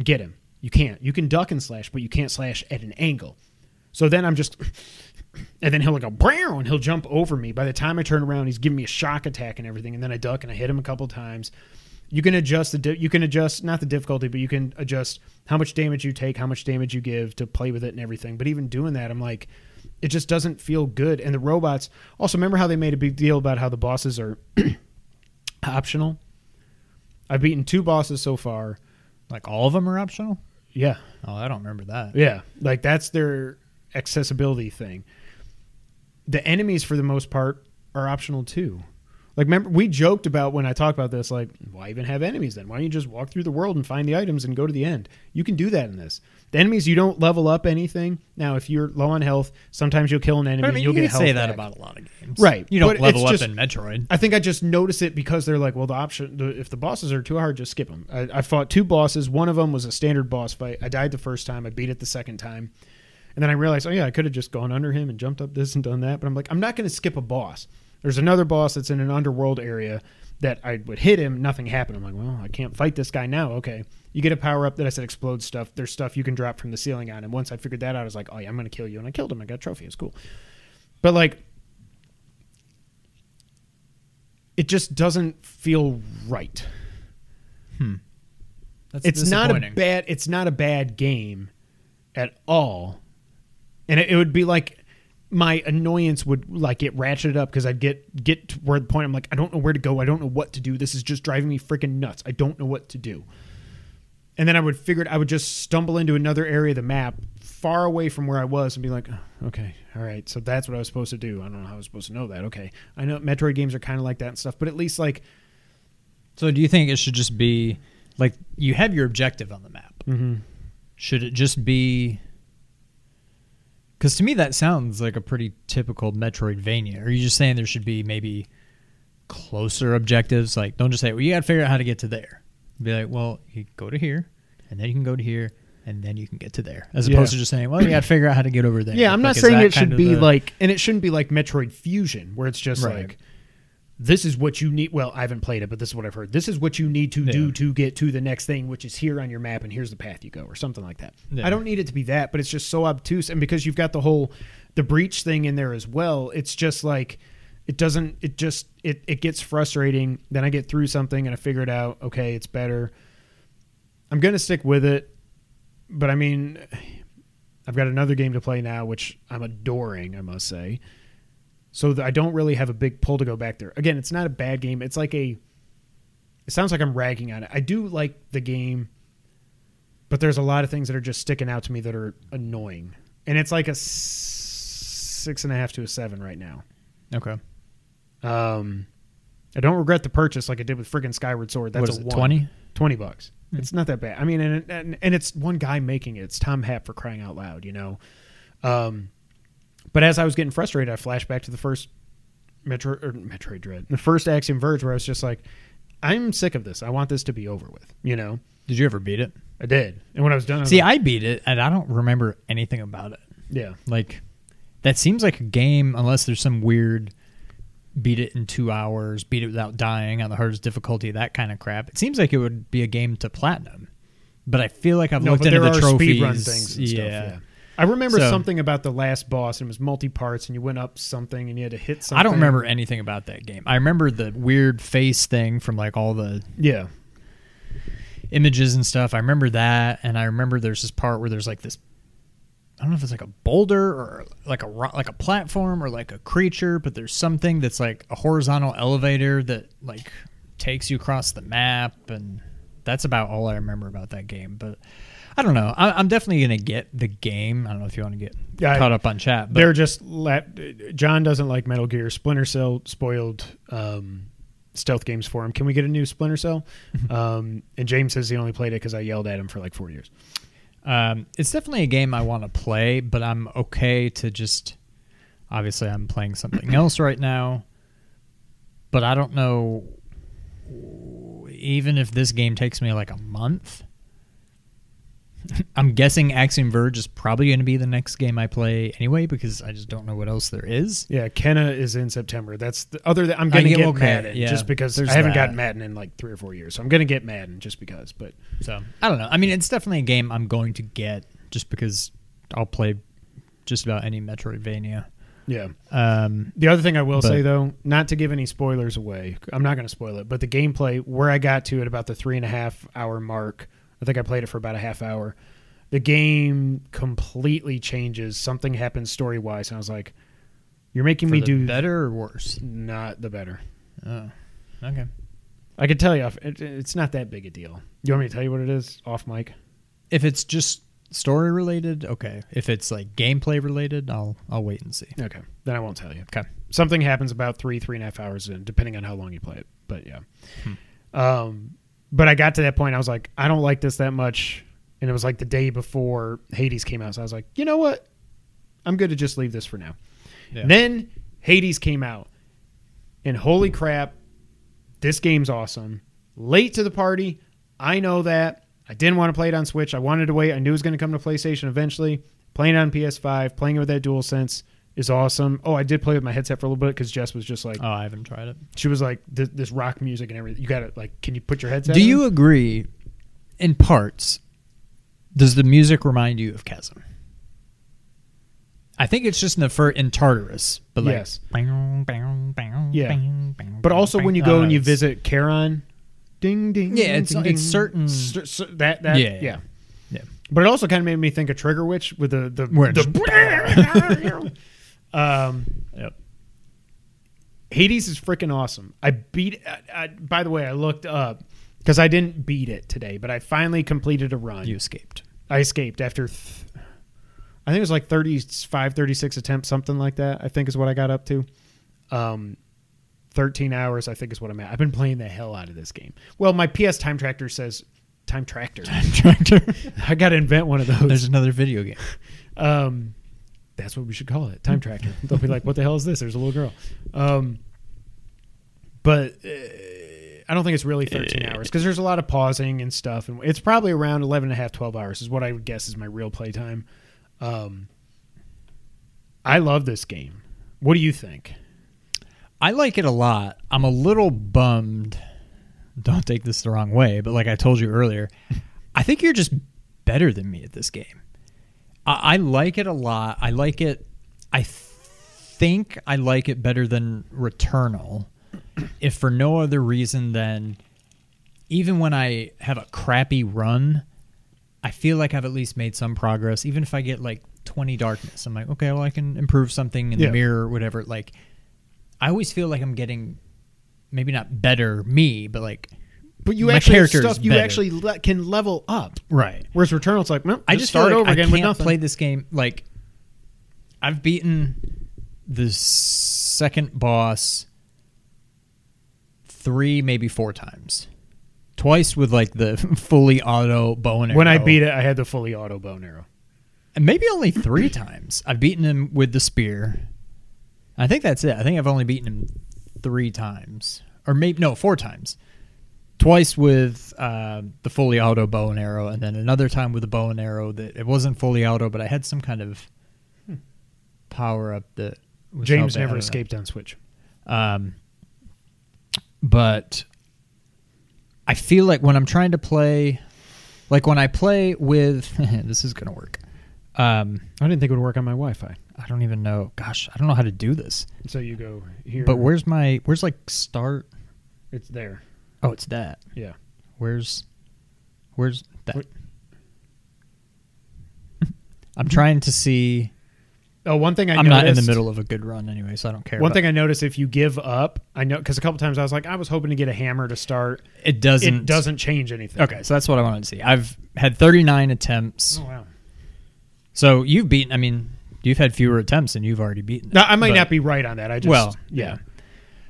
get him you can't you can duck and slash but you can't slash at an angle. So then i'm just and then he'll like go brown, and he'll jump over me. By the time i turn around he's giving me a shock attack and everything and then i duck and i hit him a couple times. You can adjust the di- you can adjust not the difficulty but you can adjust how much damage you take how much damage you give to play with it and everything. But even doing that i'm like it just doesn't feel good. And the robots also remember how they made a big deal about how the bosses are (clears throat) optional? I've beaten two bosses so far. Like all of them are optional. Yeah. Oh, I don't remember that. yeah. Like that's their accessibility thing. The enemies for the most part are optional too. Like remember we joked about when i talked about this like why even have enemies then? Why don't you just walk through the world and find the items and go to the end? You can do that in this the enemies you don't level up anything now if you're low on health sometimes you'll kill an enemy I and mean, you'll you get can health say that back. about a lot of games, Right, You don't but level up just- in Metroid. I think I just notice it because they're like, well, the option, the, if the bosses are too hard, just skip them. I, I fought two bosses. One of them was a standard boss fight. I died the first time. I beat it the second time. And then I realized, oh, yeah, I could have just gone under him and jumped up this and done that. But I'm like, I'm not going to skip a boss. There's another boss that's in an underworld area that I would hit him. Nothing happened. I'm like, well, I can't fight this guy now. Okay. You get a power up that I said explodes stuff. There's stuff you can drop from the ceiling on. And once I figured that out, I was like, oh, yeah, I'm going to kill you. And I killed him. I got a trophy. It's cool. But like, it just doesn't feel right. Hmm. That's it's not a bad it's not a bad game at all and it, it would be like my annoyance would like get ratcheted up because i'd get get to where the point i'm like i don't know where to go i don't know what to do this is just driving me freaking nuts i don't know what to do and then i would figure it i would just stumble into another area of the map far away from where i was and be like "Oh, okay all right so that's what i was supposed to do i don't know how i was supposed to know that okay i know metroid games are kind of like that and stuff but at least like So do you think it should just be like you have your objective on the map? mhm. Should it just be? Because to me that sounds like a pretty typical Metroidvania. Are you just saying there should be maybe closer objectives? Like, don't just say, "Well, you got to figure out how to get to there." Be like, "Well, you go to here, and then you can go to here, and then you can get to there," as Yeah. opposed to just saying, "Well, you got to figure out how to get over there." Yeah, I'm not Like, is saying it should be the- like, and it shouldn't be like Metroid Fusion, where it's just Right. like, this is what you need. Well, I haven't played it, but this is what I've heard. This is what you need to Yeah. do to get to the next thing, which is here on your map, and here's the path you go, or something like that. Yeah. I don't need it to be that, but it's just so obtuse, and because you've got the whole the breach thing in there as well, it's just like it doesn't. It just it it gets frustrating. Then I get through something and I figure it out. Okay, it's better. I'm gonna stick with it, but I mean. I've got another game to play now, which I'm adoring, I must say. So I don't really have a big pull to go back there. Again, it's not a bad game. It's like a. It sounds like I'm ragging on it. I do like the game, but there's a lot of things that are just sticking out to me that are annoying, and it's like a six and a half to a seven right now. okay. Um, I don't regret the purchase like I did with friggin' Skyward Sword. That's a it? Twenty. 20 bucks. Hmm. It's not that bad. I mean, and, and and it's one guy making it. It's Tom Happ for crying out loud, you know. Um, but as I was getting frustrated, I flashed back to the first Metro or Metroid Dread, the first Axiom Verge, where I was just like, I'm sick of this. I want this to be over with. You know, Did you ever beat it? I did, and when I was done, I was See, like, I beat it, and I don't remember anything about it. yeah, Like that seems like a game unless there's some weird beat it in two hours, beat it without dying on the hardest difficulty, that kind of crap. It seems like it would be a game to platinum. But I feel like I've no, looked into the trophies. speedrun things and yeah. stuff. Yeah. I remember So- something about the last boss, and it was multi parts, and you went up something, and you had to hit something. I don't remember anything about that game. I remember the weird face thing from like all the Yeah, images and stuff. I remember that, and I remember there's this part where there's like this. I don't know if it's like a boulder or like a ro- like a platform or like a creature, but there's something that's like a horizontal elevator that like takes you across the map, and that's about all I remember about that game. But I don't know. I, I'm definitely gonna get the game. I don't know if you want to get Yeah, caught up on chat, but they're just la- John doesn't like Metal Gear. Splinter Cell spoiled um, stealth games for him. Can we get a new Splinter Cell? (laughs) um, and James says he only played it because I yelled at him for like four years. Um, it's definitely a game I want to play, but I'm okay to just. Obviously, I'm playing something (clears throat) else right now, but I don't know. Even if this game takes me like a month, (laughs) I'm guessing Axiom Verge is probably going to be the next game I play anyway because I just don't know what else there is. Yeah, Kena is in September. That's the other. Than, I'm going to get- get Madden yeah, just because I haven't that. gotten Madden in like three or four years. So I'm going to get Madden just because. But So I don't know. I mean, it's definitely a game I'm going to get just because I'll play just about any Metroidvania. yeah. Um, The other thing I will But- say though, not to give any spoilers away, I'm not going to spoil it, but the gameplay where I got to at about the three and a half hour mark, I think I played it for about a half hour. The game completely changes. Something happens story wise, and I was like, "You're making for me the do better or worse. not the better." Oh, okay. I can tell you, off- it, it's not that big a deal. You want me to tell you what it is off mic? If it's just story related, okay. If it's like gameplay related, I'll I'll wait and see. Okay, then I won't tell you. Okay. something happens about three three and a half hours in depending on how long you play it but yeah um but i got to that point i was like i don't like this that much. And it was like the day before hades came out so i was like you know what? I'm good to just leave this for now. Yeah. then hades came out and holy crap this game's awesome. Late to the party i know that. I didn't want to play it on switch. I wanted to wait. I knew it was going to come to playstation eventually. Playing it on ps5 playing it with that dual sense is awesome oh i did play with my headset for a little bit because jess was just like oh, I haven't tried it. she was like this, this rock music and everything you gotta like can you put your headset Do in? you agree? In parts, does the music remind you of Chasm? I think it's just in the fir- in Tartarus, but like Yes. yeah, Yeah. But also when you go and you visit Charon, ding ding. Yeah, it's- ding, it's ding, certain- cer- cer- that that Yeah. yeah. Yeah. But it also kind of made me think of Trigger Witch with the the, Where the (laughs) (laughs) um Yep. Hades is freaking awesome. I beat. I, I, by the way, I looked up because I didn't beat it today, but I finally completed a run. You escaped. I escaped after, th- I think it was like 35, 36 attempts, something like that. I think is what I got up to. Um, 13 hours, I think is what I'm at. I've been playing the hell out of this game. Well, my PS Time Tractor says Time Tractor. Time Tractor. (laughs) I got to invent one of those. There's another video game. Um, that's what we should call it. Time tracker They'll be like, "What the hell is this?" There's a little girl. Um, but uh, I don't think it's really 13 hours because there's a lot of pausing and stuff, and it's probably around 11 and a half, 12 hours is what I would guess is my real play time. Um, I love this game. What do you think? I like it a lot. I'm a little bummed. Don't take this the wrong way, but like I told you earlier, I think you're just better than me at this game. I, I like it a lot. I like it. I th- think I like it better than Returnal, (clears throat) if for no other reason than even when I have a crappy run, I feel like I've at least made some progress. Even if I get like 20 darkness, I'm like, okay, well, I can improve something in Yeah. the mirror or whatever. Like, I always feel like I'm getting maybe not better me, but like But you My actually character is stuff you better. actually le- can level up. right. Whereas Returnal, it's like, well, I just start like over I again can't with nothing. play this game like I've beaten the second boss three, maybe four times. Twice with like the (laughs) fully auto bow and arrow. when I beat it, I had the fully auto bow and arrow. and maybe only three (clears throat) times. I've beaten him with the spear. I think that's it. I think I've only beaten him three times, or maybe no, four times. Twice with uh, the fully auto bow and arrow, and then another time with the bow and arrow that it wasn't fully auto, but I had some kind of power up that was James how bad- I never escaped on Switch. Um, but I feel like when I'm trying to play, like when I play with, (laughs) this is gonna work. Um, I didn't think it would work on my Wi-Fi. I don't even know. Gosh, I don't know how to do this. So you go here, But where's my? Where's like start? it's there. Oh, it's that. Yeah. Where's? Where's that? What- (laughs) I'm trying to see. Oh, one thing I I'm not in the middle of a good run anyway, so I don't care. One thing I noticed if you give up, I know because a couple times I was like, I was hoping to get a hammer to start. it doesn't. It doesn't change anything. Okay, so that's what I wanted to see. I've had 39 attempts. Oh wow. So you've beaten. I mean, you've had fewer attempts and you've already beaten. No, I might But- not be right on that. I just well, yeah.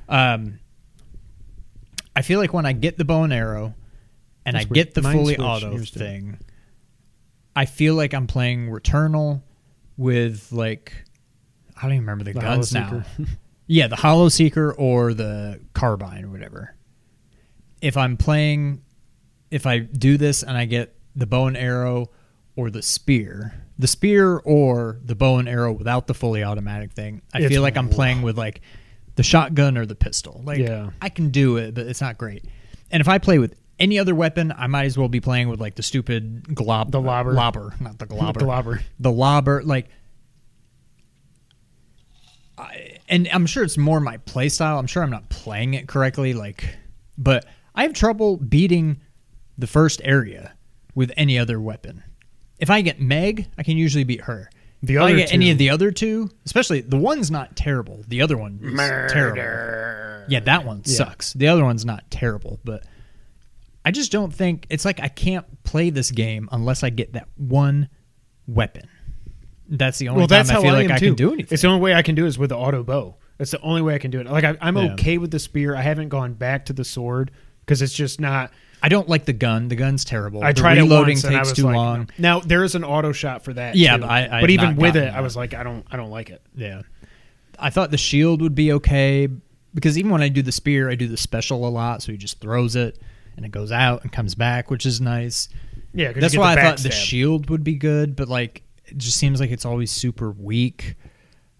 yeah. Um, I feel like when I get the bow and arrow, and That's I get the fully auto thing, I feel like I'm playing Returnal with like I don't even remember the, The guns now. (laughs) Yeah, the Hollow Seeker or the Carbine or whatever. If I'm playing, if I do this and I get the bow and arrow or the spear, the spear or the bow and arrow without the fully automatic thing, I It's feel like I'm playing with like the shotgun or the pistol. Like Yeah. I can do it, but it's not great. And if I play with any other weapon, I might as well be playing with like the stupid glob, The lobber. lobber, not the globber, (laughs) Globber. the lobber like I, and i'm sure it's more my play style i'm sure i'm not playing it correctly like but i have trouble beating the first area with any other weapon if i get meg i can usually beat her The other i get any of the other two especially the one's not terrible the other one is terrible yeah that one Yeah. sucks the other one's not terrible but i just don't think it's like i can't play this game unless i get that one weapon that's the only Well, that's time how I feel I like I too. can do anything. It's the only way I can do it is with the auto bow. It's the only way I can do it. Like I, I'm Yeah. okay with the spear. I haven't gone back to the sword because it's just not. I don't like the gun. The gun's terrible. I the tried reloading it once and I takes was too like, long. no. Now there is an auto shot for that. Yeah, too. but I- I but even with it, I was like, I don't, I don't like it. Yeah. I thought the shield would be okay because even when I do the spear, I do the special a lot. So he just throws it and it goes out and comes back, which is nice. Yeah, That's why I thought the shield would be good, but like it just seems like it's always super weak.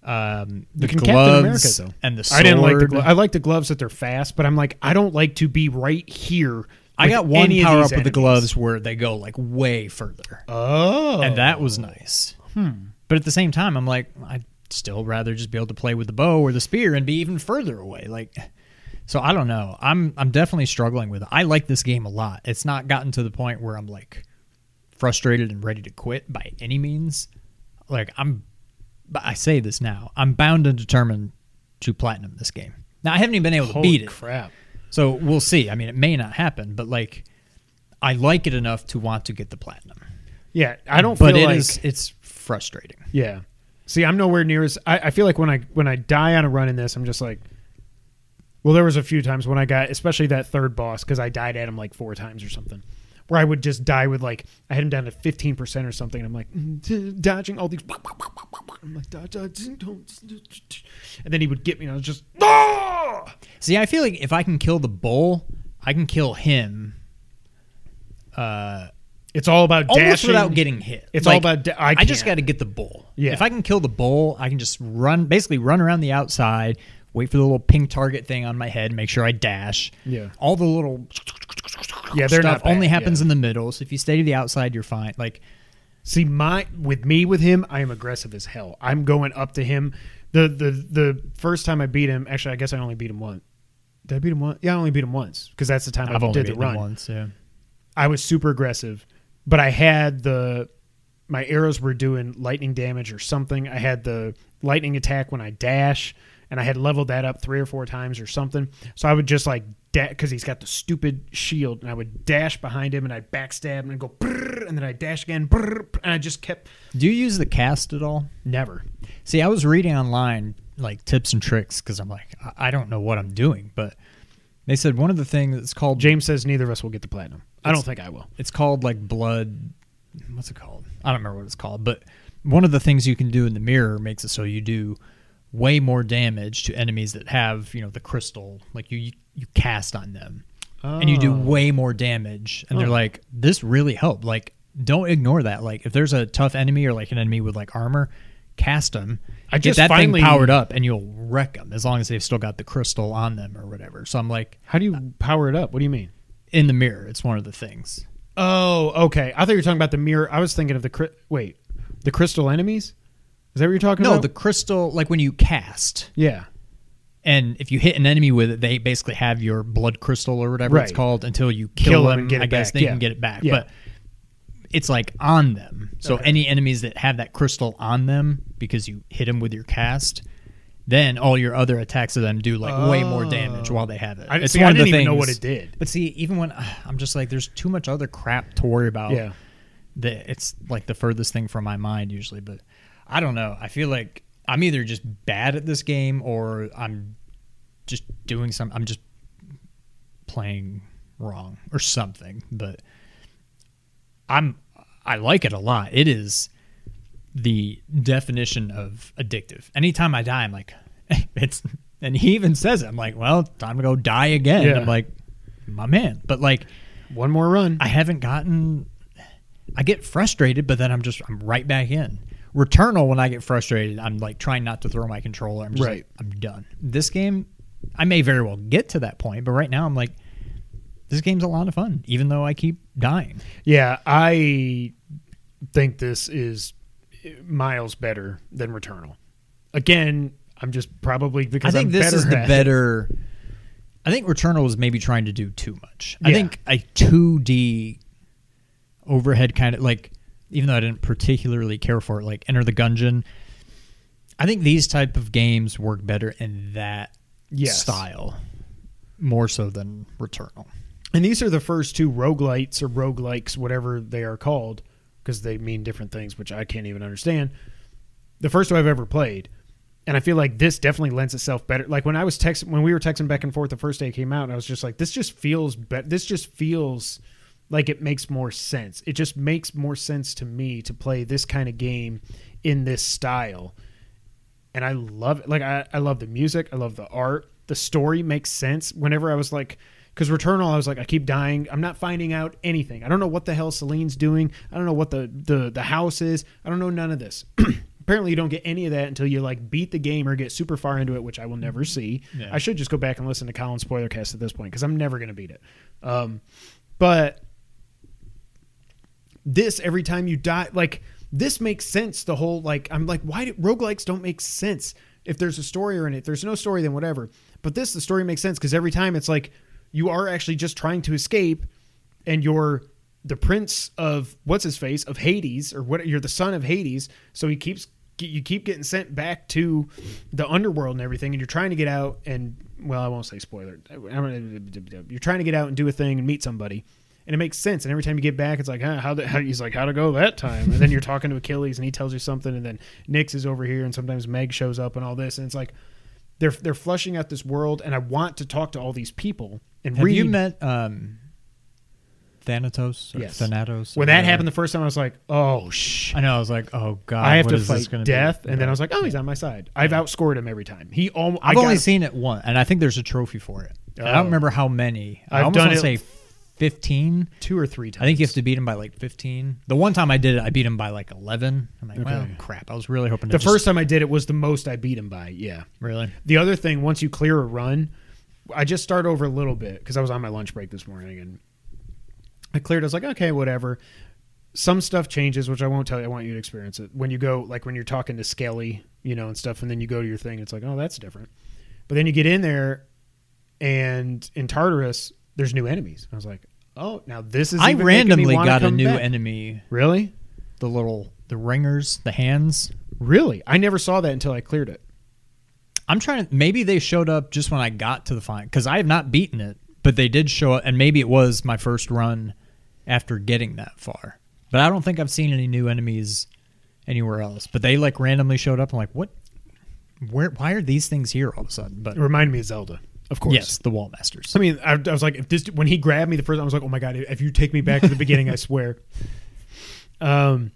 Um, the gloves America though. and the sword. I didn't like the. Glo- I like the gloves that they're fast, but I'm like, I don't like to be right here. I got one power up with the gloves where they go like way further. Oh, and that was nice. But But at the same time, I'm like, I'd still rather just be able to play with the bow or the spear and be even further away. Like, so I don't know. I'm I'm definitely struggling with it. I like this game a lot. It's not gotten to the point where I'm like frustrated and ready to quit by any means. Like I'm, but I say this now. I'm bound and determined to platinum this game. Now I haven't even been able to Holy beat it, crap! so we'll see. I mean, it may not happen, but like, I like it enough to want to get the platinum. Yeah, I don't but feel it like is- it's frustrating. Yeah. See, I'm nowhere near as I, I feel like when I when I die on a run in this, I'm just like Well, there was a few times when I got especially that third boss because I died at him like four times or something. Where I would just die with like I had him down to fifteen percent or something. And I'm like mm, dodging all these. I'm like dodge, dodge, don't. And then he would get me, and I was just ah! See, I feel like if I can kill the bull, I can kill him. Uh, It's all about almost without getting hit. It's all about da- I I, just got to get the bull. Yeah. If I can kill the bull, I can just run, basically run around the outside, wait for the little pink target thing on my head, make sure I dash. Yeah. All the little Yeah, they're stuff not only bad, happens yeah. in the middle. So if you stay to the outside, you're fine. Like See, my with me with him, I am aggressive as hell. I'm going up to him. The the the first time I beat him, actually, I guess I only beat him once. Did I beat him once? Yeah, I only beat him once because that's the time I I've only did the run. once. Yeah. I was super aggressive, but I had the my arrows were doing lightning damage or something. I had the lightning attack when I dash, and I had leveled that up three or four times or something. So I would just like because he's got the stupid shield, and I would dash behind him and I'd backstab and I'd go and then I dash again, and I just kept Do you use the cast at all? never. See, I was reading online like tips and tricks because I'm like, I- I don't know what I'm doing, but they said one of the things it's called James says neither of us will get the platinum. I don't think I will. it's called like blood what's it called i don't remember what it's called but one of the things you can do in the mirror makes it so you do way more damage to enemies that have you know the crystal like you you cast on them and you do Oh. way more damage and they're Oh. like this really helped like don't ignore that like if there's a tough enemy or like an enemy with like armor cast them I get just that finally- thing powered up and you'll wreck them as long as they've still got the crystal on them or whatever so i'm like How do you power it up? What do you mean? in the mirror it's one of the things Oh, okay. I thought you were talking about the mirror. I was thinking of the cri- wait, the crystal enemies. Is that what you're talking no about? No, the crystal like when you cast yeah. and if you hit an enemy with it, they basically have your blood crystal or whatever it's called until you kill, Kill 'em them. I guess back, they yeah. can get it back, Yeah. but it's like on them. So Okay. any enemies that have that crystal on them because you hit them with your cast, then all your other attacks of them do like way more damage Oh. while they have it. I, it's see, one I of the didn't even know what it did. But see, even when (sighs) I'm just like, there's too much other crap to worry about. Yeah. that it's like the furthest thing from my mind usually. But I don't know. I feel like I'm either just bad at this game or I'm just doing some. I'm just playing wrong or something. But I'm I like it a lot. It is the definition of addictive. Anytime I die, I'm like, (laughs) it's. And he even says it. I'm like, well, time to go die again. Yeah. I'm like, my man. But like, One more run. I haven't gotten. I get frustrated, but then I'm just I'm right back in. Returnal, when I get frustrated, I'm like trying not to throw my controller. I'm just Right. like, I'm done. This game, I may very well get to that point, but right now I'm like, this game's a lot of fun, even though I keep dying. yeah, I think this is miles better than Returnal. Again, I'm just probably because I think am this better is the at better. I think Returnal was maybe trying to do too much. I think a 2D overhead kind of like, even though I didn't particularly care for it, like Enter the Gungeon. I think these type of games work better in that Yes. style more so than Returnal. And these are the first two roguelites or roguelikes, whatever they are called, because they mean different things, which I can't even understand. The first two I've ever played. And I feel like this definitely lends itself better. Like when I was texting, when we were texting back and forth the first day it came out, and I was just like, this just feels better. This just feels like it makes more sense. It just makes more sense to me to play this kind of game in this style. And I love it. Like I, I love the music. I love the art. The story makes sense. Whenever I was like, because Returnal, I was like, I keep dying. I'm not finding out anything. I don't know what the hell Celine's doing. I don't know what the the the house is. I don't know none of this. (clears throat) Apparently, you don't get any of that until you like beat the game or get super far into it, which I will never see. Yeah. I should just go back and listen to Colin's spoiler cast at this point because I'm never going to beat it. Um, but this every time you die, like this makes sense. The whole like I'm like, why do roguelikes don't make sense if there's a story or in it? There's no story, then whatever. But this the story makes sense because every time it's like you are actually just trying to escape, and you're the prince of what's his face of Hades or what you're the son of Hades. So he keeps you keep getting sent back to the underworld and everything, and you're trying to get out and well, I won't say spoiler. You're trying to get out and do a thing and meet somebody, and it makes sense. And every time you get back, it's like, huh, how, the, how he's like, how to go that time? And then you're talking to Achilles, and he tells you something, and then Nyx is over here, and sometimes Meg shows up, and all this, and it's like they're they're flushing out this world, and I want to talk to all these people and Have read. you met um, Thanatos? Or Yes. Thanatos? when that happened the first time, I was like, oh shh. I know. I was like, oh god, I have to fight death, be? and then I was like, "Oh, he's on my side." I've outscored him every time. He almost. I've only seen it once, and I think there's a trophy for it. And I Oh. don't remember how many. I I've almost done want to say fifteen. two or three times. I think you have to beat him by like fifteen. The one time I did it, I beat him by like eleven. I'm like, well, crap. I was really hoping to The first time I did it was the most I beat him by. Yeah. really. The other thing, once you clear a run, I just start over a little bit because I was on my lunch break this morning and I cleared. I was like, okay, whatever. Some stuff changes, which I won't tell you. I want you to experience it when you go, like when you're talking to Skelly, you know, and stuff, and then you go to your thing. It's like, oh, that's different. But then you get in there, and in Tartarus, there's new enemies. I was like, oh, now this is. I even making me randomly got a new back. enemy. Really, The little the ringers, the hands. really. I never saw that until I cleared it. I'm trying to. Maybe they showed up just when I got to the final because I have not beaten it, but they did show up, and maybe it was my first run after getting that far. But I don't think I've seen any new enemies anywhere else. But they like randomly showed up. I'm like, what? Where? Why are these things here all of a sudden? But It reminded me of Zelda, of course. yes, the wall masters. I mean, I, I was like, if this when he grabbed me the first time, I was like, oh my god, if you take me back to the beginning, I swear. (laughs) Um,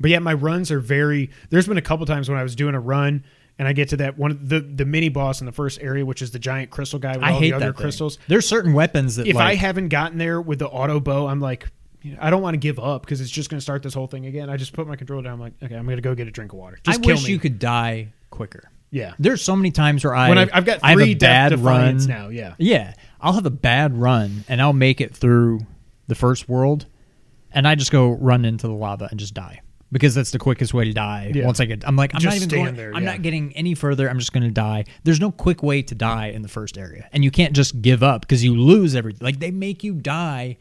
but yeah, my runs are very. There's been a couple times when I was doing a run and I get to that one the the mini boss in the first area, which is the giant crystal guy with I all hate the other crystals. There's certain weapons that If I haven't gotten there with the auto bow, I'm like. you know, I don't want to give up because it's just going to start this whole thing again. I just put my controller down. I'm like, okay, I'm going to go get a drink of water. Just I wish me. you could die quicker. Yeah. There's so many times where I When I've, I've got I have three a bad run now. Yeah. Yeah, I'll have a bad run and I'll make it through the first world, and I just go run into the lava and just die because that's the quickest way to die. Yeah. Once I get, I'm like, I'm Just not even going. there, I'm yeah. not getting any further. I'm just going to die. There's no quick way to die in the first area, and you can't just give up because you lose everything. Like they make you die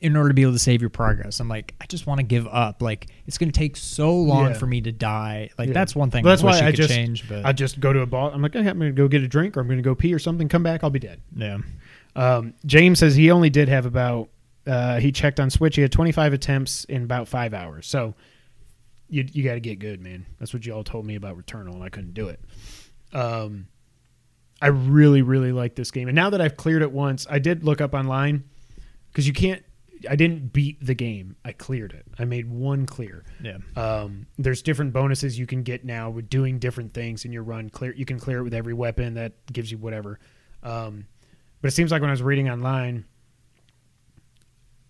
in order to be able to save your progress. I'm like, I just want to give up. Like it's going to take so long Yeah. for me to die. Like Yeah. that's one thing. Well, that's I why I could just change. But I just go to a bar. I'm like, I'm going to go get a drink or I'm going to go pee or something. Come back, I'll be dead. yeah, Um, James says he only did have about. Uh, he checked on Switch. He had 25 attempts in about five hours. So you you got to get good, man. That's what you all told me about Returnal, and I couldn't do it. Um, I really really like this game, and now that I've cleared it once, I did look up online because you can't. I didn't beat the game. I cleared it. I made one clear. yeah. Um, there's different bonuses you can get now with doing different things in your run. Clear, you can clear it with every weapon that gives you whatever. Um, but it seems like when I was reading online,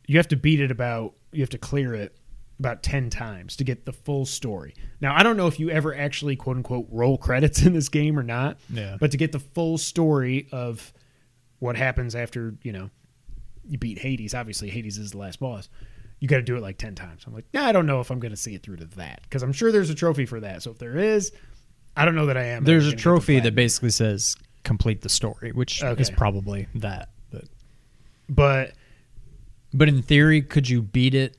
you have to beat it about you have to clear it about 10 times to get the full story. Now, I don't know if you ever actually quote unquote roll credits (laughs) in this game or not, Yeah. but to get the full story of what happens after, you know, you beat Hades, obviously Hades is the last boss. You got to do it like 10 times. I'm like, nah, I don't know if I'm going to see it through to that because I'm sure there's a trophy for that. So if there is, I don't know that I am. There's a trophy that basically says complete the story, which Okay. is probably that. But but but in theory, could you beat it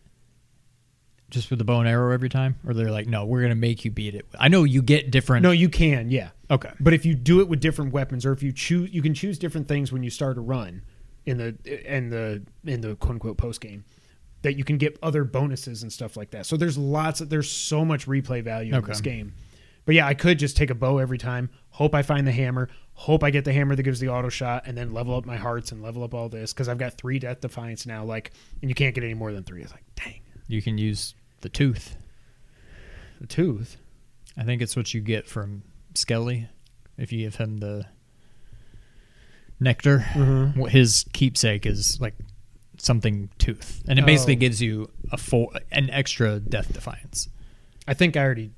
just with the bow and arrow every time? Or they're like, no, we're gonna make you beat it. I know you get different. no, you can, yeah. okay, But if you do it with different weapons, or if you choose, you can choose different things when you start a run in the in the in the quote unquote post game that you can get other bonuses and stuff like that. So there's lots of there's so much replay value in this game. But yeah, I could just take a bow every time. Hope I find the hammer. Hope I get the hammer that gives the auto shot, and then level up my hearts and level up all this because I've got three death defiance now. Like, and you can't get any more than three. It's like, dang, you can use the tooth. the tooth. I think it's what you get from Skelly if you give him the nectar. Mhm. His keepsake is like something tooth, and it basically Oh. gives you a full an extra death defiance. I think I already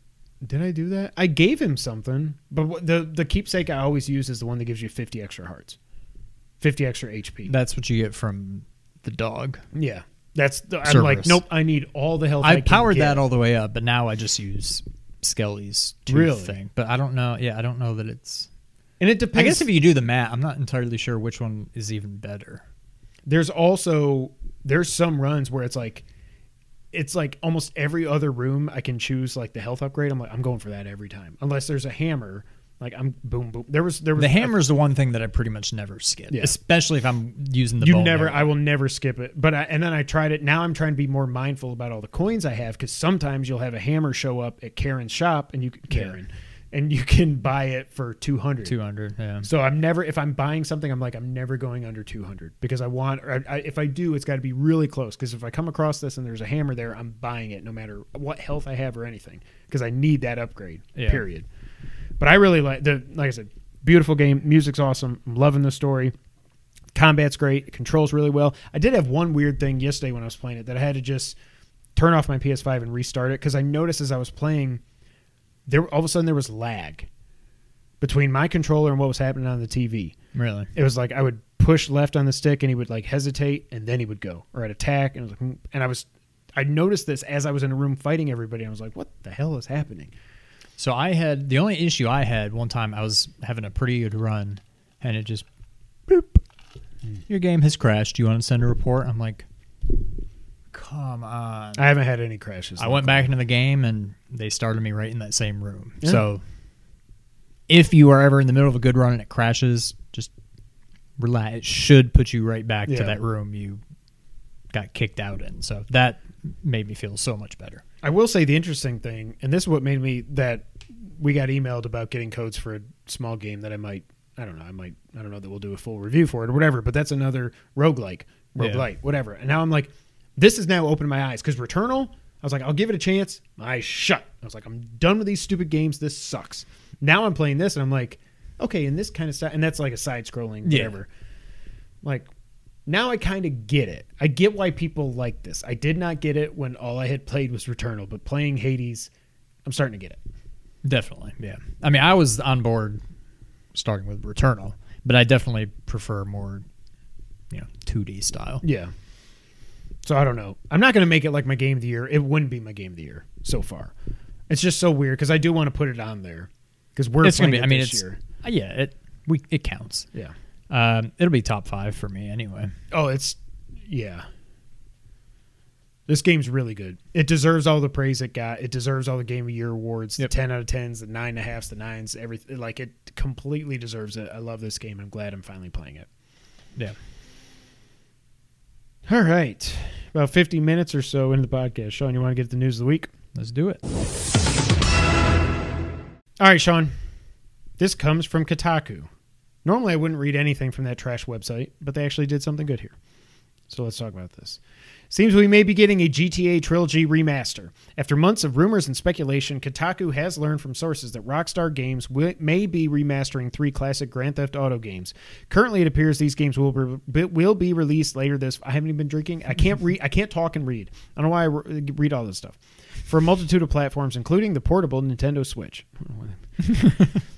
did. I do that. I gave him something, but the the keepsake I always use is the one that gives you fifty extra hearts, fifty extra HP. That's what you get from the dog. yeah, That's the, I'm like, nope. I need all the health. I, I powered that all the way up, but now I just use Skelly's tooth Really? thing. But I don't know. Yeah, I don't know that it's. And it depends. I guess if you do the math, I'm not entirely sure which one is even better. there's also there's some runs where it's like it's like almost every other room I can choose like the health upgrade. I'm like I'm going for that every time unless there's a hammer. Like I'm boom boom. There was there was The hammer's the one thing that I pretty much never skip, Yeah. especially if I'm using the. you never arrow. I will never skip it. But I, and then I tried it. Now I'm trying to be more mindful about all the coins I have because sometimes you'll have a hammer show up at Charon's shop and you can Charon and you can buy it for 200. 200. Yeah. So I'm never if I'm buying something, I'm like I'm never going under 200 because I want. Or I, I, if I do, it's got to be really close. Because if I come across this and there's a hammer there, I'm buying it no matter what health I have or anything because I need that upgrade. Yeah. Period. But I really like the like I said, beautiful game. Music's awesome. I'm loving the story. Combat's great. It controls really well. I did have one weird thing yesterday when I was playing it that I had to just turn off my PS5 and restart it because I noticed as I was playing, there all of a sudden there was lag between my controller and what was happening on the TV. Really. It was like I would push left on the stick and he would like hesitate and then he would go or I'd attack and I was like, hmm. and I was I noticed this as I was in a room fighting everybody. I was like, what the hell is happening? So I had the only issue I had one time. I was having a pretty good run, and it just boop. Your game has crashed. Do you want to send a report? I'm like, come on. I haven't had any crashes. I went back into the game, and they started me right in that same room. Yeah. So if you are ever in the middle of a good run and it crashes, just relax. It should put you right back Yeah. to that room you got kicked out in. So that made me feel so much better. I will say the interesting thing, and this is what made me that we got emailed about getting codes for a small game that I might, I don't know, I might, I don't know that we'll do a full review for it or whatever, but that's another roguelike, Yeah. roguelite, whatever. And now I'm like, this is now opening my eyes because Returnal, I was like, I'll give it a chance. My eyes shut. I was like, I'm done with these stupid games. This sucks. Now I'm playing this and I'm like, okay, and this kind of stuff, and that's like a side scrolling, Yeah. whatever. Like, now I kind of get it. I get why people like this. I did not get it when all I had played was Returnal, but playing Hades, I'm starting to get it. Definitely, yeah. I mean, I was on board starting with Returnal, but I definitely prefer more, you know, 2D style. Yeah. So I don't know. I'm not going to make it like my game of the year. It wouldn't be my game of the year so far. It's just so weird because I do want to put it on there because we're It's playing gonna be. I mean, this it's year. uh, yeah. It we it counts. Yeah. Um, it'll be top five for me anyway. Oh, it's yeah. This game's really good. It deserves all the praise it got. It deserves all the Game of Year awards. Yep. The ten out of tens, the nine and a halfs, the nines, everything. Like it completely deserves it. I love this game. I'm glad I'm finally playing it. Yeah. All right, about 50 minutes or so into the podcast. Sean, you want to get the news of the week? Let's do it. All right, Sean. This comes from Kotaku. Normally, I wouldn't read anything from that trash website, but they actually did something good here. So let's talk about this. Seems we may be getting a GTA Trilogy remaster. After months of rumors and speculation, Kotaku has learned from sources that Rockstar Games wi- may be remastering three classic Grand Theft Auto games. Currently, it appears these games will be, will be released later this. I haven't even been drinking. I can't read. I can't talk and read. I don't know why I re- read all this stuff. For a multitude of platforms, including the portable Nintendo Switch. (laughs)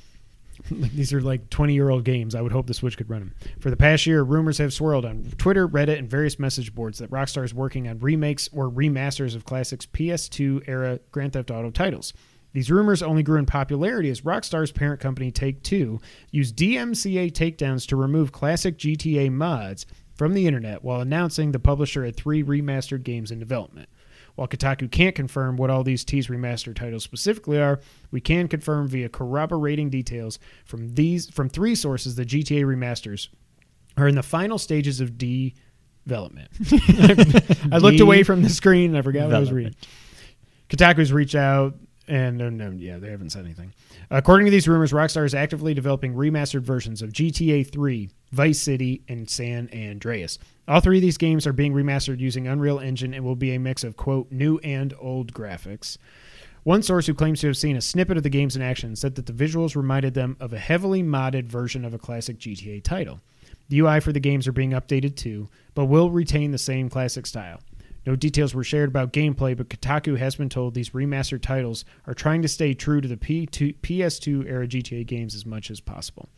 (laughs) Like, these are like 20 year old games. I would hope the Switch could run them. For the past year, rumors have swirled on Twitter, Reddit, and various message boards that Rockstar is working on remakes or remasters of classics PS2 era Grand Theft Auto titles. These rumors only grew in popularity as Rockstar's parent company Take Two used DMCA takedowns to remove classic GTA mods from the internet while announcing the publisher had three remastered games in development. While Kotaku can't confirm what all these teased remastered titles specifically are, we can confirm via corroborating details from these from three sources the GTA remasters are in the final stages of development. (laughs) I looked away from the screen and I forgot what I was reading. Kotaku's reached out and uh, no, yeah, they haven't said anything. According to these rumors, Rockstar is actively developing remastered versions of GTA 3, Vice City, and San Andreas. All three of these games are being remastered using Unreal Engine and will be a mix of quote new and old graphics. One source who claims to have seen a snippet of the games in action said that the visuals reminded them of a heavily modded version of a classic GTA title. The UI for the games are being updated too, but will retain the same classic style. No details were shared about gameplay, but Kotaku has been told these remastered titles are trying to stay true to the P2, PS2 era GTA games as much as possible.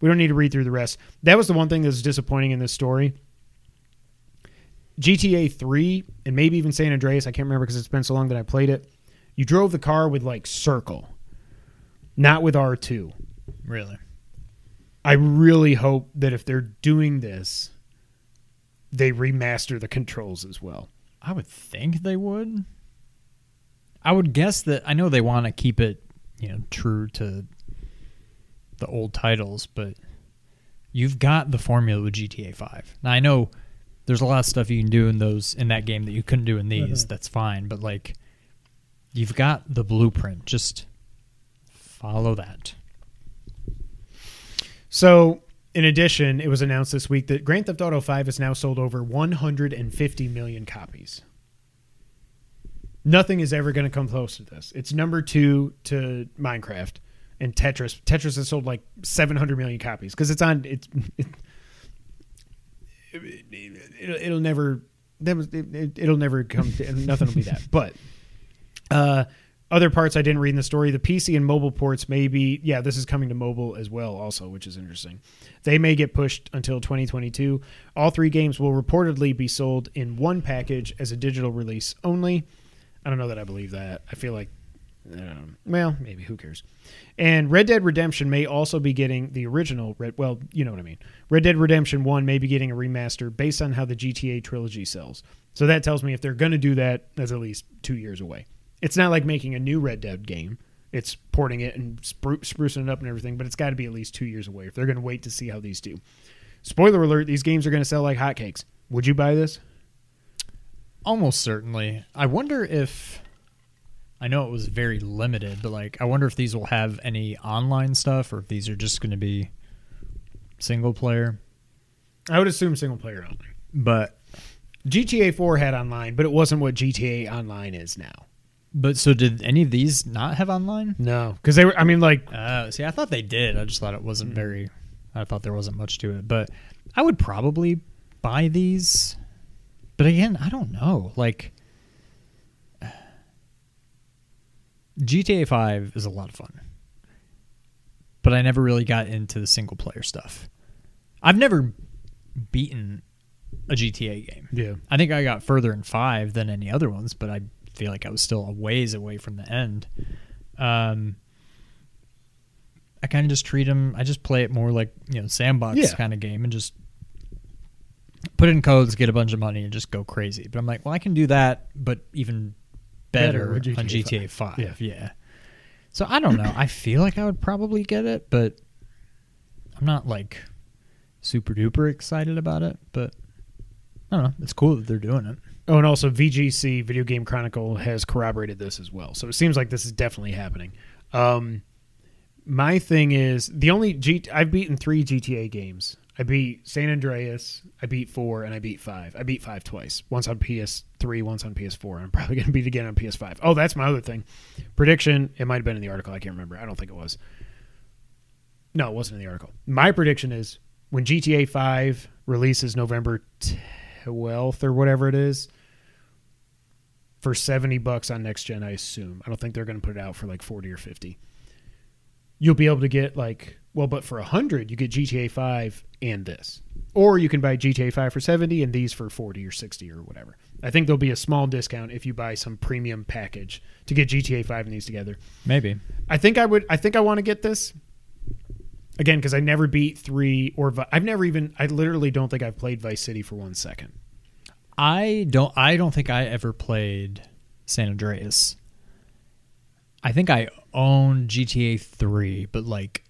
We don't need to read through the rest. That was the one thing that was disappointing in this story. GTA 3 and maybe even San Andreas, I can't remember because it's been so long that I played it. You drove the car with like circle, not with R2. Really? I really hope that if they're doing this, they remaster the controls as well. I would think they would. I would guess that I know they want to keep it, you know, true to the old titles, but you've got the formula with GTA 5. Now I know there's a lot of stuff you can do in those in that game that you couldn't do in these. Mhm. That's fine, but like you've got the blueprint. Just follow that. So, in addition, it was announced this week that Grand Theft Auto 5 has now sold over 150 million copies. Nothing is ever going to come close to this. It's number two to Minecraft and Tetris. Tetris has sold like 700 million copies because it's on. It's it, will it'll never. That was, it, it'll never come. To, nothing will be that. But uh, other parts I didn't read in the story. The PC and mobile ports may be, yeah, this is coming to mobile as well, also, which is interesting. They may get pushed until 2022. All three games will reportedly be sold in one package as a digital release only. I don't know that I believe that. I feel like, um, well, maybe who cares? And Red Dead Redemption may also be getting the original Red. Well, you know what I mean. Red Dead Redemption One may be getting a remaster based on how the GTA trilogy sells. So that tells me if they're going to do that, that's at least two years away. It's not like making a new Red Dead game. It's porting it and spru- sprucing it up and everything, but it's got to be at least two years away if they're going to wait to see how these do. Spoiler alert: These games are going to sell like hotcakes. Would you buy this? Almost certainly. I wonder if I know it was very limited, but like I wonder if these will have any online stuff or if these are just going to be single player. I would assume single player only. But GTA 4 had online, but it wasn't what GTA Online is now. But so did any of these not have online? No, because they were. I mean, like, Uh, see, I thought they did. I just thought it Mm. wasn't very. I thought there wasn't much to it, but I would probably buy these. But again, I don't know. Like (sighs) GTA Five is a lot of fun, but I never really got into the single player stuff. I've never beaten a GTA game. yeah, I think I got further in five than any other ones, but I feel like I was still a ways away from the end. Um, I kind of just treat them. I just play it more like you know sandbox Yeah. kind of game and just put in codes, get a bunch of money, and just go crazy. But I'm like, well, I can do that, but even better, Better with on GTA GTA Five. Yeah. yeah. So I don't know. I feel like I would probably get it, but I'm not like super duper excited about it. But I don't know. It's cool that they're doing it. Oh, and also VGC Video Game Chronicle has corroborated this as well. So it seems like this is definitely happening. Um, my thing is the only G I've beaten three GTA games. I beat San Andreas, I beat four, and I beat five. I beat five twice. Once on PS3, once on PS4. I'm (laughs) probably gonna beat again on PS5. Oh, that's my other thing. Prediction. It might have been in the article. I can't remember. I don't think it was. No, it wasn't in the article. My prediction is when GTA 5 releases November 12th or whatever it is for 70 bucks on next gen, I assume. I don't think they're going to put it out for like 40 or 50. You'll be able to get like, well, but for 100, you get GTA 5 and this. Or you can buy GTA 5 for 70 and these for 40 or 60 or whatever. I think there'll be a small discount if you buy some premium package to get GTA 5 and these together. Maybe. I think I would. I think I want to get this again because I never beat three or I've never even. I literally don't think I've played Vice City for one second. I don't. I don't think I ever played San Andreas. I think I own GTA Three, but like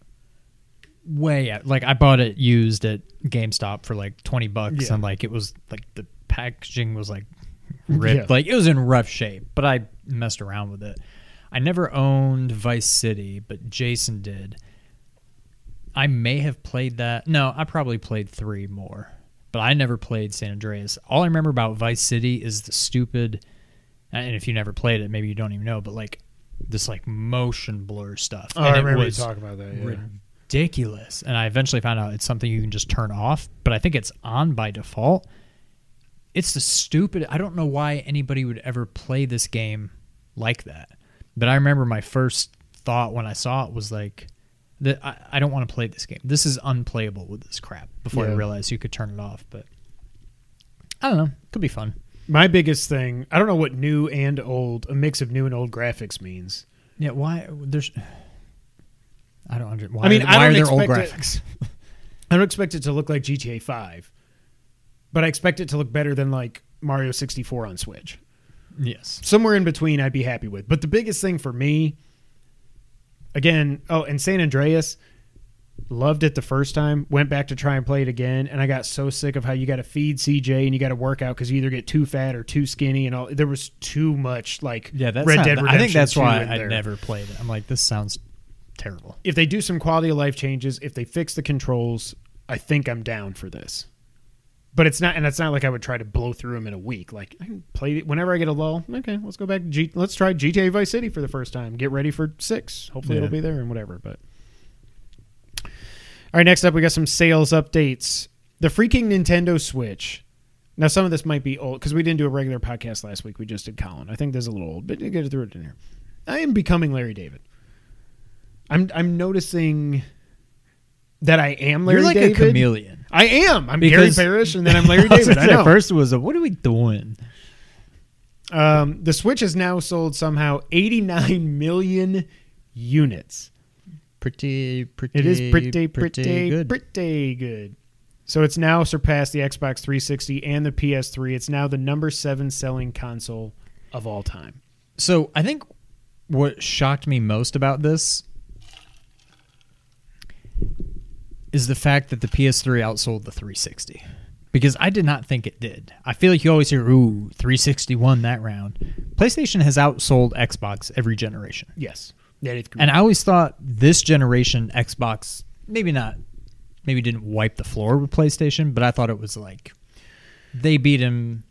way out. Like I bought it used at GameStop for like twenty bucks, Yeah. and like it was like the packaging was like (laughs) ripped. Yeah. Like it was in rough shape, but I messed around with it. I never owned Vice City, but Jason did. I may have played that. No, I probably played three more, but I never played San Andreas. All I remember about Vice City is the stupid, and if you never played it, maybe you don't even know, but like this like motion blur stuff. Oh, and I it remember you talking about that. Yeah. ridiculous. And I eventually found out it's something you can just turn off, but I think it's on by default. It's the stupid. I don't know why anybody would ever play this game like that. But I remember my first thought when I saw it was like, that I, I don't want to play this game. This is unplayable with this crap. Before I Yeah. realized you could turn it off, but I don't know. Could be fun. My biggest thing, I don't know what new and old, a mix of new and old graphics means. Yeah. Why? There's. I don't understand. Why I mean, are, I why are there old expect it- graphics? (laughs) I don't expect it to look like GTA 5, but I expect it to look better than like Mario 64 on Switch. yes. Somewhere in between, I'd be happy with. But the biggest thing for me, again, oh, and San Andreas, loved it the first time, went back to try and play it again, and I got so sick of how you got to feed CJ and you got to work out because you either get too fat or too skinny, and all. There was too much like Yeah. That's Red not- Dead I think that's why I never played it. I'm like, this sounds terrible. if they do some quality of life changes, if they fix the controls, I think I'm down for this. But it's not, and it's not like I would try to blow through them in a week. Like I can play it whenever I get a lull. Okay, let's go back. To G, let's try GTA Vice City for the first time. Get ready for six. Hopefully Yeah. it'll be there and whatever. But all right, next up we got some sales updates. The freaking Nintendo Switch. Now some of this might be old because we didn't do a regular podcast last week. We just did Colin. I think this is a little old, but you get it through it in here. I am becoming Larry David. I'm I'm noticing that I am Larry You're like David. a chameleon. I am. I'm Because- Gary Parrish, and then I'm Larry (laughs) David. I know. At first, it was a, what are we doing? Um, the Switch has now sold somehow 89 million units. Pretty, pretty. It is pretty, pretty, good. pretty good. So it's now surpassed the Xbox 360 and the PS3. It's now the number seven selling console of all time. So I think what shocked me most about this is the fact that the PS3 outsold the 360. Because I did not think it did. I feel like you always hear, ooh, 360 won that round. PlayStation has outsold Xbox every generation. Yes. That is And I always thought this generation Xbox, maybe not, maybe didn't wipe the floor with PlayStation, but I thought it was like they beat him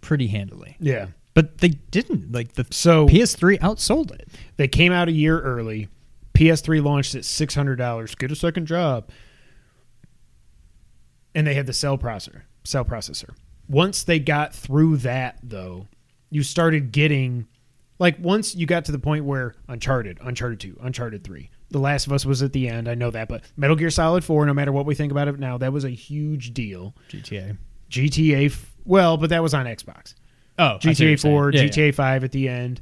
pretty handily. yeah. But they didn't. Like the So PS3 outsold it. They came out a year early. PS3 launched at six hundred dollars. Get a second job, and they had the cell processor. Cell processor. Once they got through that, though, you started getting like once you got to the point where Uncharted, Uncharted Two, Uncharted Three, The Last of Us was at the end. I know that, but Metal Gear Solid Four, no matter what we think about it now, that was a huge deal. GTA. GTA, well, but that was on Xbox. Oh, GTA 4, GTA 5 at the end,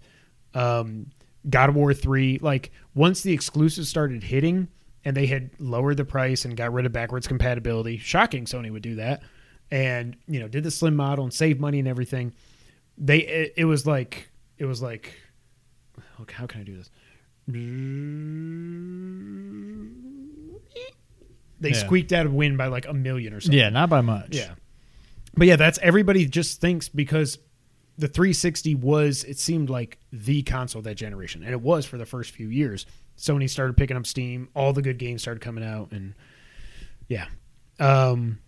um, God of War 3. Like, once the exclusives started hitting and they had lowered the price and got rid of backwards compatibility, shocking Sony would do that, and, you know, did the slim model and save money and everything. They, it, it was like, it was like, okay, how can I do this? They Yeah. squeaked out a win by like a million or something. Yeah, not by much. Yeah. But yeah, that's everybody just thinks because the 360 was it seemed like the console that generation and it was for the first few years. Sony started picking up steam, all the good games started coming out and yeah. Um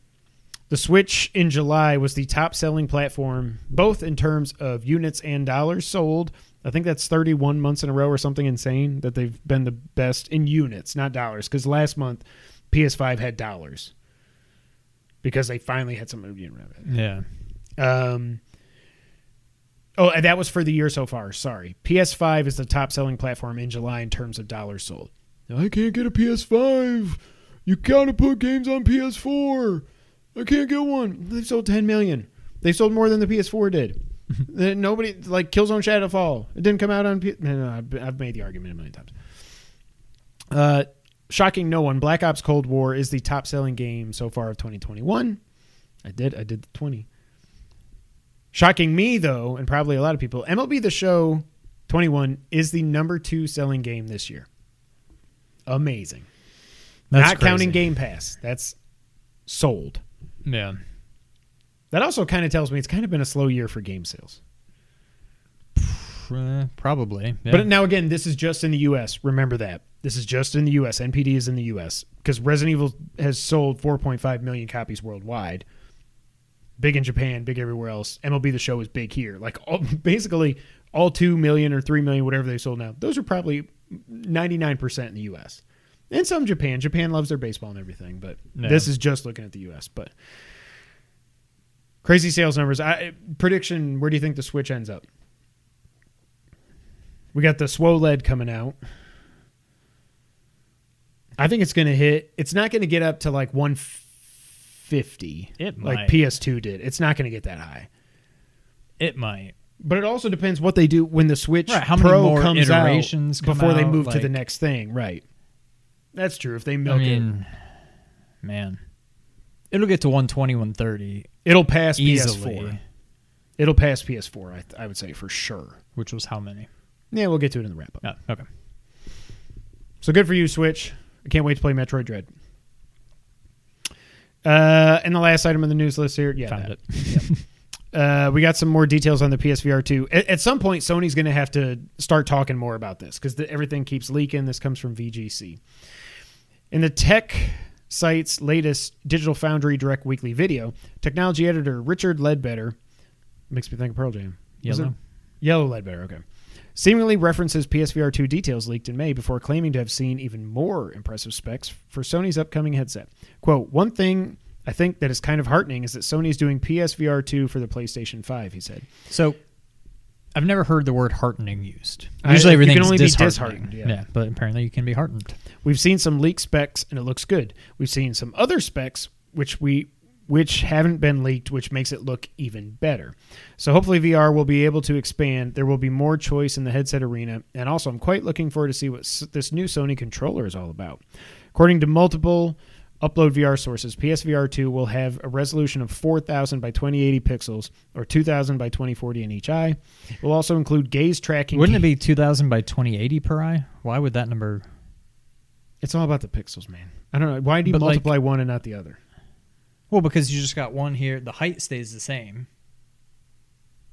the Switch in July was the top selling platform both in terms of units and dollars sold. I think that's 31 months in a row or something insane that they've been the best in units, not dollars cuz last month PS5 had dollars because they finally had some to be around it. Yeah. Um, oh, and that was for the year so far. Sorry. PS5 is the top selling platform in July in terms of dollars sold. I can't get a PS5. You gotta put games on PS4. I can't get one. They sold 10 million. They sold more than the PS4 did. (laughs) Nobody like Killzone Shadowfall. It didn't come out on. P- no, no, I've, I've made the argument a million times. Uh, shocking no one. Black Ops Cold War is the top selling game so far of 2021. I did. I did the 20. Shocking me though, and probably a lot of people. MLB The Show 21 is the number two selling game this year. Amazing. That's Not counting. Game Pass. That's sold. Yeah. That also kind of tells me it's kind of been a slow year for game sales. Uh, probably. Yeah. But now again, this is just in the U.S. Remember that this is just in the U.S. NPD is in the U.S. because Resident Evil has sold 4.5 million copies worldwide. Big in Japan, big everywhere else. MLB The Show is big here. Like all, (laughs) basically all two million or three million, whatever they sold now. Those are probably 99 percent in the U.S. and some Japan. Japan loves their baseball and everything, but Yeah. this is just looking at the U.S. But crazy sales numbers. I, prediction: Where do you think the Switch ends up? We got the SWOLED coming out. I think it's going to hit. It's not going to get up to like 150 50 It like might. PS2 did. It's not going to get that high. It might. But it also depends what they do when the Switch Right, how many Pro more comes iterations out come before they out, move to the next thing. Right. That's true. If they I milk it, man, it'll get to 120, 130 it'll pass easily. PS4. It'll pass PS4. I, I would say for sure. Which was how many? Yeah, we'll get to it in the wrap up. Oh, okay. So good for you, Switch. I can't wait to play Metroid Dread. Uh, and the last item on the news list here, yeah, Found that. it. Uh, we got some more details on the PSVR 2. At, at some point, Sony's going to have to start talking more about this because everything keeps leaking. This comes from VGC. In the tech site's latest Digital Foundry Direct Weekly video, technology editor Richard Leadbetter makes me think of Pearl Jam. Yellow. Yellow Ledbetter, okay. Seemingly references PSVR 2 details leaked in May before claiming to have seen even more impressive specs for Sony's upcoming headset. Quote, one thing I think that is kind of heartening is that Sony's doing PSVR 2 for the PlayStation 5, he said. So, I've never heard the word heartening used. I- Usually you can only be disheartening. disheartened, yeah. but apparently you can be heartened. We've seen some leaked specs and it looks good. We've seen some other specs which we which haven't been leaked which makes it look even better. So hopefully VR will be able to expand. There will be more choice in the headset arena and also I'm quite looking forward to see what s- this new Sony controller is all about. According to multiple Upload VR sources, PSVR 2 will have a resolution of 4000 by 2080 pixels or 2000 by 2040 in each eye. It will also include gaze tracking. Wouldn't it be 2000 by 2080 per eye? Why would that number? It's all about the pixels, man. I don't know. Why do you But, like- multiply one and not the other? Well, because you just got one here. The height stays the same.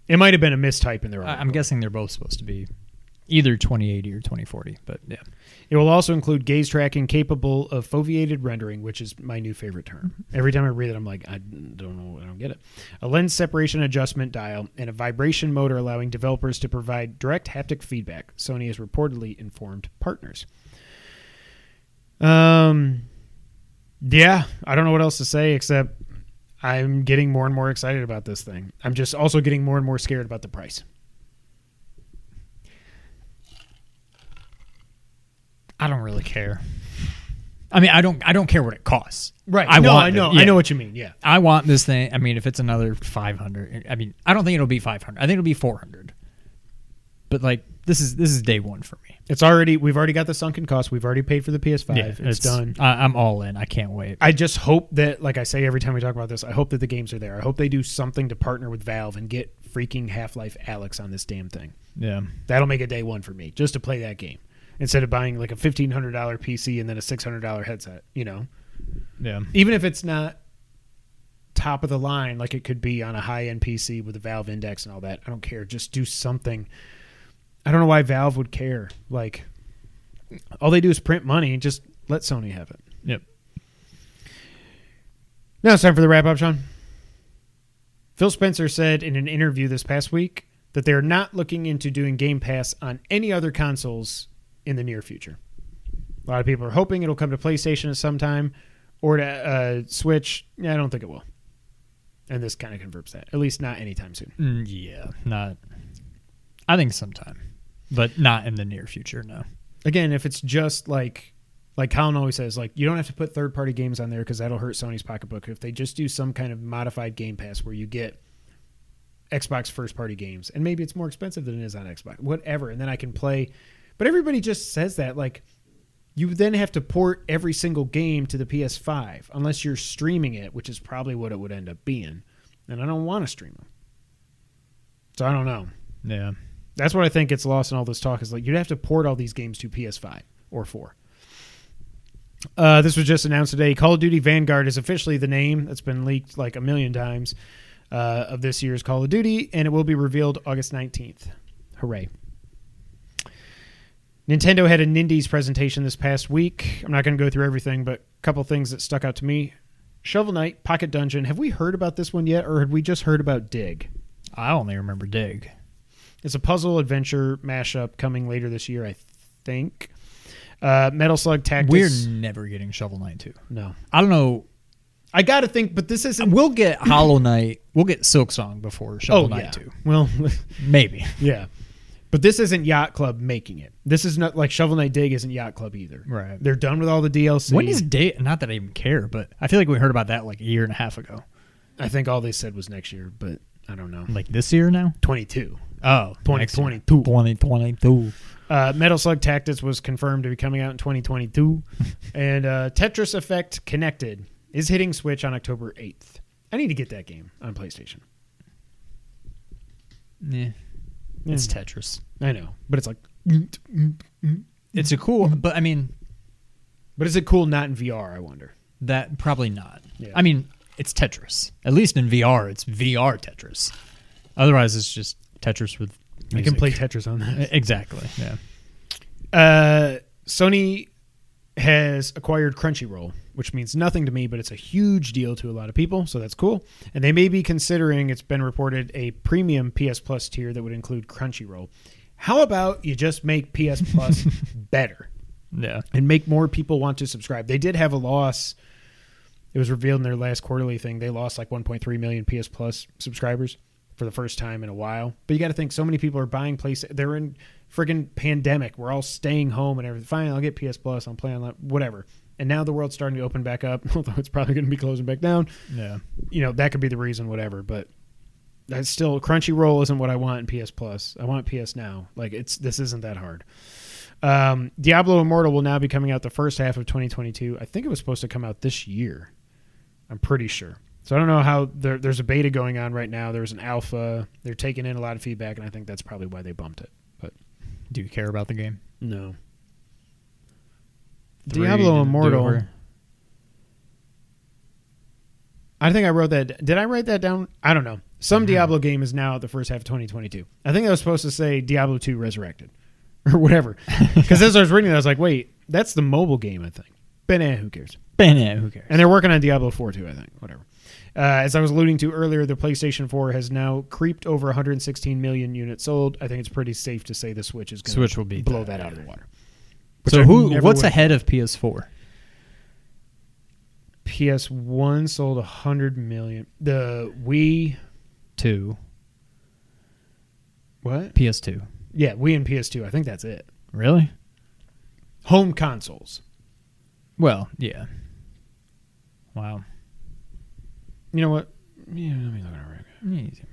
It might have been a mistype in their I, I'm guessing they're both supposed to be either 2080 or 2040. But yeah, It will also include gaze tracking capable of foveated rendering, which is my new favorite term. Every time I read it, I'm like, I don't know, I don't get it. A lens separation adjustment dial and a vibration motor allowing developers to provide direct haptic feedback. Sony has reportedly informed partners. Um, yeah, I don't know what else to say except I'm getting more and more excited about this thing. I'm just also getting more and more scared about the price. I don't really care. I mean, I don't. I don't care what it costs. Right. I no, want I know. it. I know what you mean. Yeah. I want this thing. I mean, if it's another 500, I mean, I don't think it'll be 500. I think it'll be 400. But like, this is this is day one for me. It's already we've already got the sunken cost. We've already paid for the PS5. it's, done. I, I'm all in. I can't wait. I just hope that, like I say every time we talk about this, I hope that the games are there. I hope they do something to partner with Valve and get freaking Half Life Alyx on this damn thing. yeah. That'll make it day one for me, just to play that game instead of buying like a fifteen hundred dollar PC and then a six hundred dollar headset. You know, Yeah. even if it's not top of the line, like it could be on a high end PC with a Valve Index and all that. I don't care. Just do something. I don't know why Valve would care. Like, all they do is print money. And just let Sony have it. Yep. Now it's time for the wrap up, Sean. Phil Spencer said in an interview this past week that they're not looking into doing Game Pass on any other consoles in the near future. A lot of people are hoping it'll come to PlayStation at some time or to uh, Switch. Yeah, I don't think it will. And this kind of confirms that. At least not anytime soon. Mm, yeah. Not. I think sometime, but not in the near future. No. Again, if it's just like like Colin always says, like you don't have to put third party games on there because that'll hurt Sony's pocketbook. If they just do some kind of modified Game Pass where you get Xbox first party games, and maybe it's more expensive than it is on Xbox, whatever, and then I can play. But everybody just says that like you then have to port every single game to the PS5 unless you're streaming it, which is probably what it would end up being. And I don't want to stream them, so I don't know. Yeah. That's what I think gets lost in all this talk is like you'd have to port all these games to PS5 or 4. Uh, this was just announced today. Call of Duty Vanguard is officially the name that's been leaked like a million times uh, of this year's Call of Duty, and it will be revealed August 19th. Hooray. Nintendo had a Nindies presentation this past week. I'm not going to go through everything, but a couple things that stuck out to me. Shovel Knight, Pocket Dungeon. Have we heard about this one yet, or had we just heard about Dig? I only remember Dig. It's a puzzle adventure mashup coming later this year, I think. Uh, Metal Slug Tactics. We're never getting Shovel Knight 2. No, I don't know. I got to think, but this isn't. We'll get (clears throat) Hollow Knight. We'll get Silk Song before Shovel Oh Knight yeah. 2. Well, (laughs) Maybe. yeah. But this isn't Yacht Club making it. This is not like Shovel Knight Dig isn't Yacht Club either. Right. They're done with all the DLC. When is day? Not that I even care, but I feel like we heard about that like a year and a half ago. I think all they said was next year, but I don't know. Like this year now? 22. Oh, 2022. 2022. Uh, Metal Slug Tactics was confirmed to be coming out in 2022, (laughs) and uh, Tetris Effect Connected is hitting Switch on October 8th. I need to get that game on PlayStation. Yeah. It's Yeah. Tetris. I know, but it's like, It's a cool, but I mean but is it cool not in VR? I wonder. that probably not. Yeah. I mean, it's Tetris. At least in VR, it's VR Tetris. Otherwise, it's just Tetris with. I can play Tetris on that. Exactly. Yeah. Uh, Sony has acquired Crunchyroll, which means nothing to me, but it's a huge deal to a lot of people, so that's cool. And they may be considering, it's been reported, a premium PS Plus tier that would include Crunchyroll. How about you just make PS Plus (laughs) better Yeah. and make more people want to subscribe? They did have a loss. It was revealed in their last quarterly thing. They lost like 1.3 million PS Plus subscribers for the first time in a while. But you got to think so many people are buying place. They're in friggin' pandemic. We're all staying home and everything. Fine, I'll get PS Plus. I'll play on. Whatever. And now the world's starting to open back up, (laughs) although it's probably going to be closing back down. Yeah. You know that could be the reason. Whatever. But that's still Crunchyroll isn't what I want in PS Plus. I want PS Now. Like it's this isn't that hard. Um, Diablo Immortal will now be coming out the first half of 2022. I think it was supposed to come out this year. I'm pretty sure. So I don't know how there, there's a beta going on right now. There's an alpha. They're taking in a lot of feedback, and I think that's probably why they bumped it. But Do you care about the game? no, Three Diablo didn't do it Immortal. I think I wrote that. Did I write that down? I don't know. Some Mm-hmm. Diablo game is now at the first half of 2022. I think I was supposed to say Diablo 2 Resurrected (laughs) or whatever. Because as I was reading it, I was like, wait, that's the mobile game, I think. But eh, who cares? Yeah, who cares? And they're working on Diablo 4 too, I think. Whatever. Uh, as I was alluding to earlier, the PlayStation 4 has now creeped over 116 million units sold. I think it's pretty safe to say the Switch is going Switch will beat blow that, that, out of the water. So I who? What's would- ahead of PS4? PS1 sold 100 million. The Wii. Two. What? PS2. Yeah, Wii and PS2. I think that's it. Really? Home consoles. Well, yeah. Wow. You know what? Yeah, let me look at it. real quick.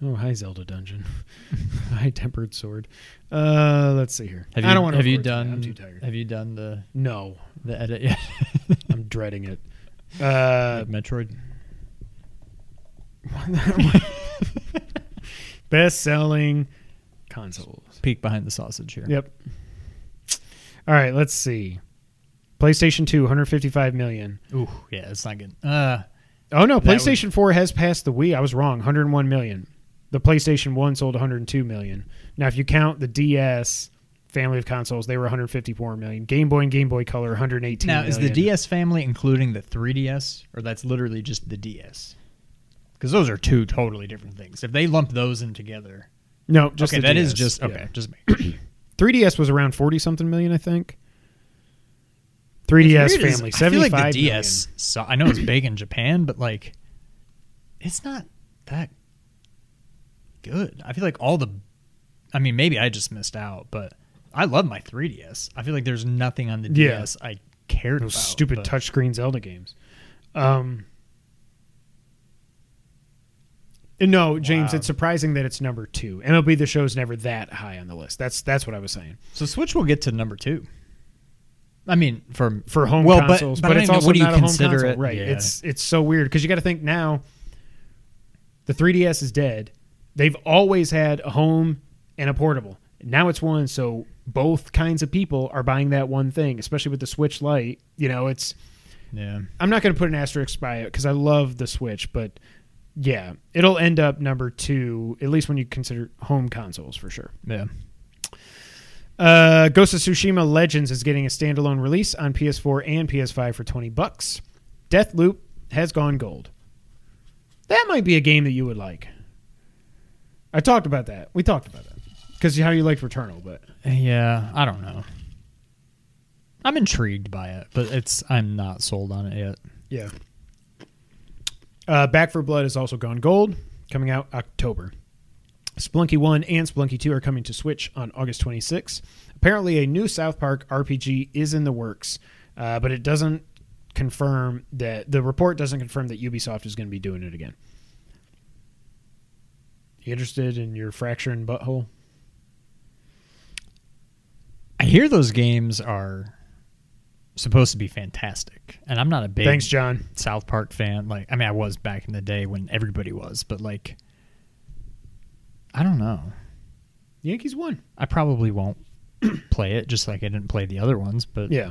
Oh, hi Zelda Dungeon. (laughs) hi Tempered Sword. Uh, let's see here. Have I you, don't want to. have you done? I'm too tired. Have you done the No, the edit yet? (laughs) I'm dreading it. Uh, Like Metroid. (laughs) best selling consoles. Peek behind the sausage here. Yep. All right, let's see. PlayStation 2, 155 million. Ooh, yeah, it's not good. Uh, Oh no, That would- PlayStation 4 has passed the Wii. I was wrong. 101 million. The PlayStation 1 sold 102 million. Now if you count the DS family of consoles, they were 154 million. Game Boy and Game Boy Color 118 now is the. DS family including the 3DS, or that's literally just the DS? Because those are two totally different things. If they lump those in together, No, just okay, that is DS. just Yeah. okay. Just make 3DS (coughs) was around 40 something million, I think. 3DS Weird is, family I feel 75 like million. DS. So, I know it's big in Japan, but like, it's not that good. I feel like all the, I mean, maybe I just missed out, but I love my 3DS. I feel like there's nothing on the Yeah. DS I cared Those about. stupid but- touchscreen Zelda games. Um, no, James, Wow. it's surprising that it's number two. MLB The Show's never that high on the list. That's that's what I was saying So Switch will get to number two. I mean, for for home well, but- consoles, but, but, I it's also what do you not a home consider console, it? right? Yeah. It's it's so weird because you got to think now. The 3DS is dead. They've always had a home and a portable. Now it's one, so both kinds of people are buying that one thing, especially with the Switch Lite. You know, it's yeah. I'm not going to put an asterisk by it because I love the Switch, but yeah, it'll end up number two, at least when you consider home consoles for sure. Yeah. Uh, Ghost of Tsushima Legends is getting a standalone release on PS4 and PS5 for 20 bucks. Deathloop has gone gold. That might be a game that you would like. I talked about that. We talked about that because how you liked Returnal, but Yeah, I don't know. I'm intrigued by it, but it's I'm not sold on it yet. Yeah. Uh, Back 4 Blood has also gone gold, coming out October. Spelunky 1 and Spelunky 2 are coming to Switch on August 26th. Apparently, a new South Park RPG is in the works, uh, but it doesn't confirm that the report doesn't confirm that Ubisoft is going to be doing it again. You interested in your fracturing butthole? I hear those games are supposed to be fantastic, and I'm not a big Thanks, John. South Park fan. Like, I mean, I was back in the day when everybody was, but like, I don't know. Yankees won. I probably won't (clears throat) play it, just like I didn't play the other ones. But Yeah.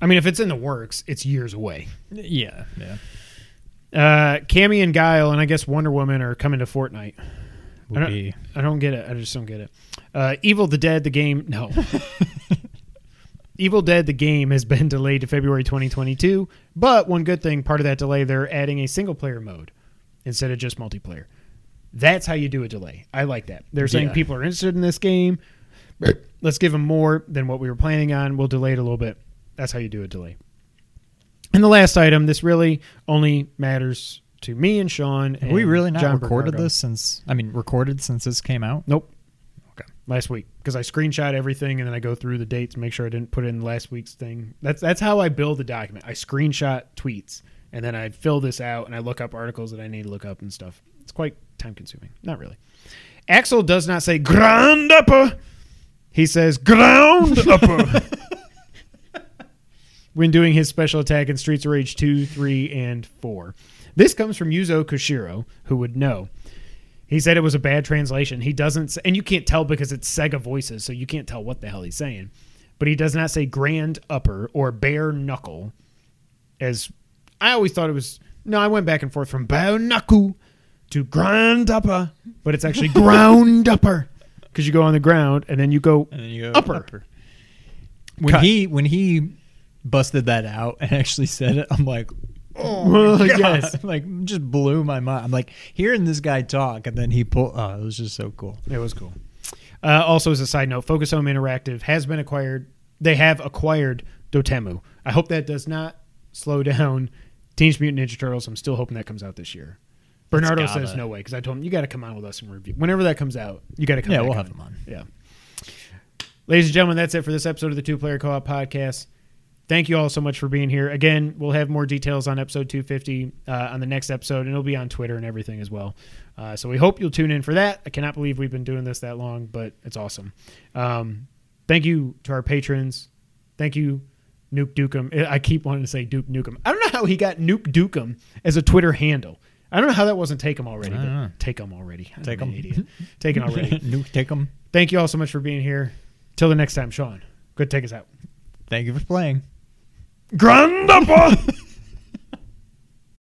I mean, if it's in the works, it's years away. yeah, yeah. Uh, Cammy and Guile, and I guess Wonder Woman are coming to Fortnite. I don't, I don't get it. I just don't get it. Uh, Evil the Dead, the game. No. (laughs) Evil Dead, the game, has been delayed to February 2022. But one good thing, part of that delay, they're adding a single player mode instead of just multiplayer. That's how you do a delay. I like that. They're saying Yeah. people are interested in this game. Let's give them more than what we were planning on. We'll delay it a little bit. That's how you do a delay. And the last item, this really only matters to me and Sean. Have we really not John recorded Bernardo. this since? I mean, recorded since this came out. Nope. Okay. Last week because I screenshot everything and then I go through the dates, make sure I didn't put in last week's thing. That's that's how I build the document. I screenshot tweets and then I fill this out and I look up articles that I need to look up and stuff. It's quite time consuming. Not really. Axel does not say ground upper. He says ground (laughs) upper. when doing his special attack in Streets of Rage 2, 3, and 4. This comes from Yuzo Koshiro, who would know. He said it was a bad translation. He doesn't, say, and you can't tell because it's Sega voices, so you can't tell what the hell he's saying. But he does not say grand upper or bare knuckle, as I always thought it was. No, I went back and forth from bare knuckle to grand upper, but it's actually ground (laughs) upper because you go on the ground and then you go And then you go upper. When Cut. he when he busted that out and actually said it, I'm like, Oh, God. yes. like just blew my mind. I'm like hearing this guy talk, and then he pulled. Oh, it was just so cool. It was cool. Uh, also, as a side note, Focus Home Interactive has been acquired. They have acquired Dotemu. I hope that does not slow (laughs) down Teenage Mutant Ninja Turtles. I'm still hoping that comes out this year. Bernardo gotta. says no way because I told him you got to come on with us and review whenever that comes out. You got to come. Yeah, we'll on. have him on. Yeah. Ladies and gentlemen, that's it for this episode of the Two Player Co-op Podcast. Thank you all so much for being here. Again, we'll have more details on episode 250 uh, on the next episode, and it'll be on Twitter and everything as well. Uh, so we hope you'll tune in for that. I cannot believe we've been doing this that long, but it's awesome. Um, thank you to our patrons. Thank you, Nuke Dukem. I keep wanting to say Duke Nukem. I don't know how he got Nuke Dukem as a Twitter handle. I don't know how that wasn't take them already. I don't. But take them already. I'm Take them, idiot. Taken already. (laughs) Nuke, take them. Thank you all so much for being here. Till the next time, Sean. Good, take us out. Thank you for playing. Grand Upper! (laughs)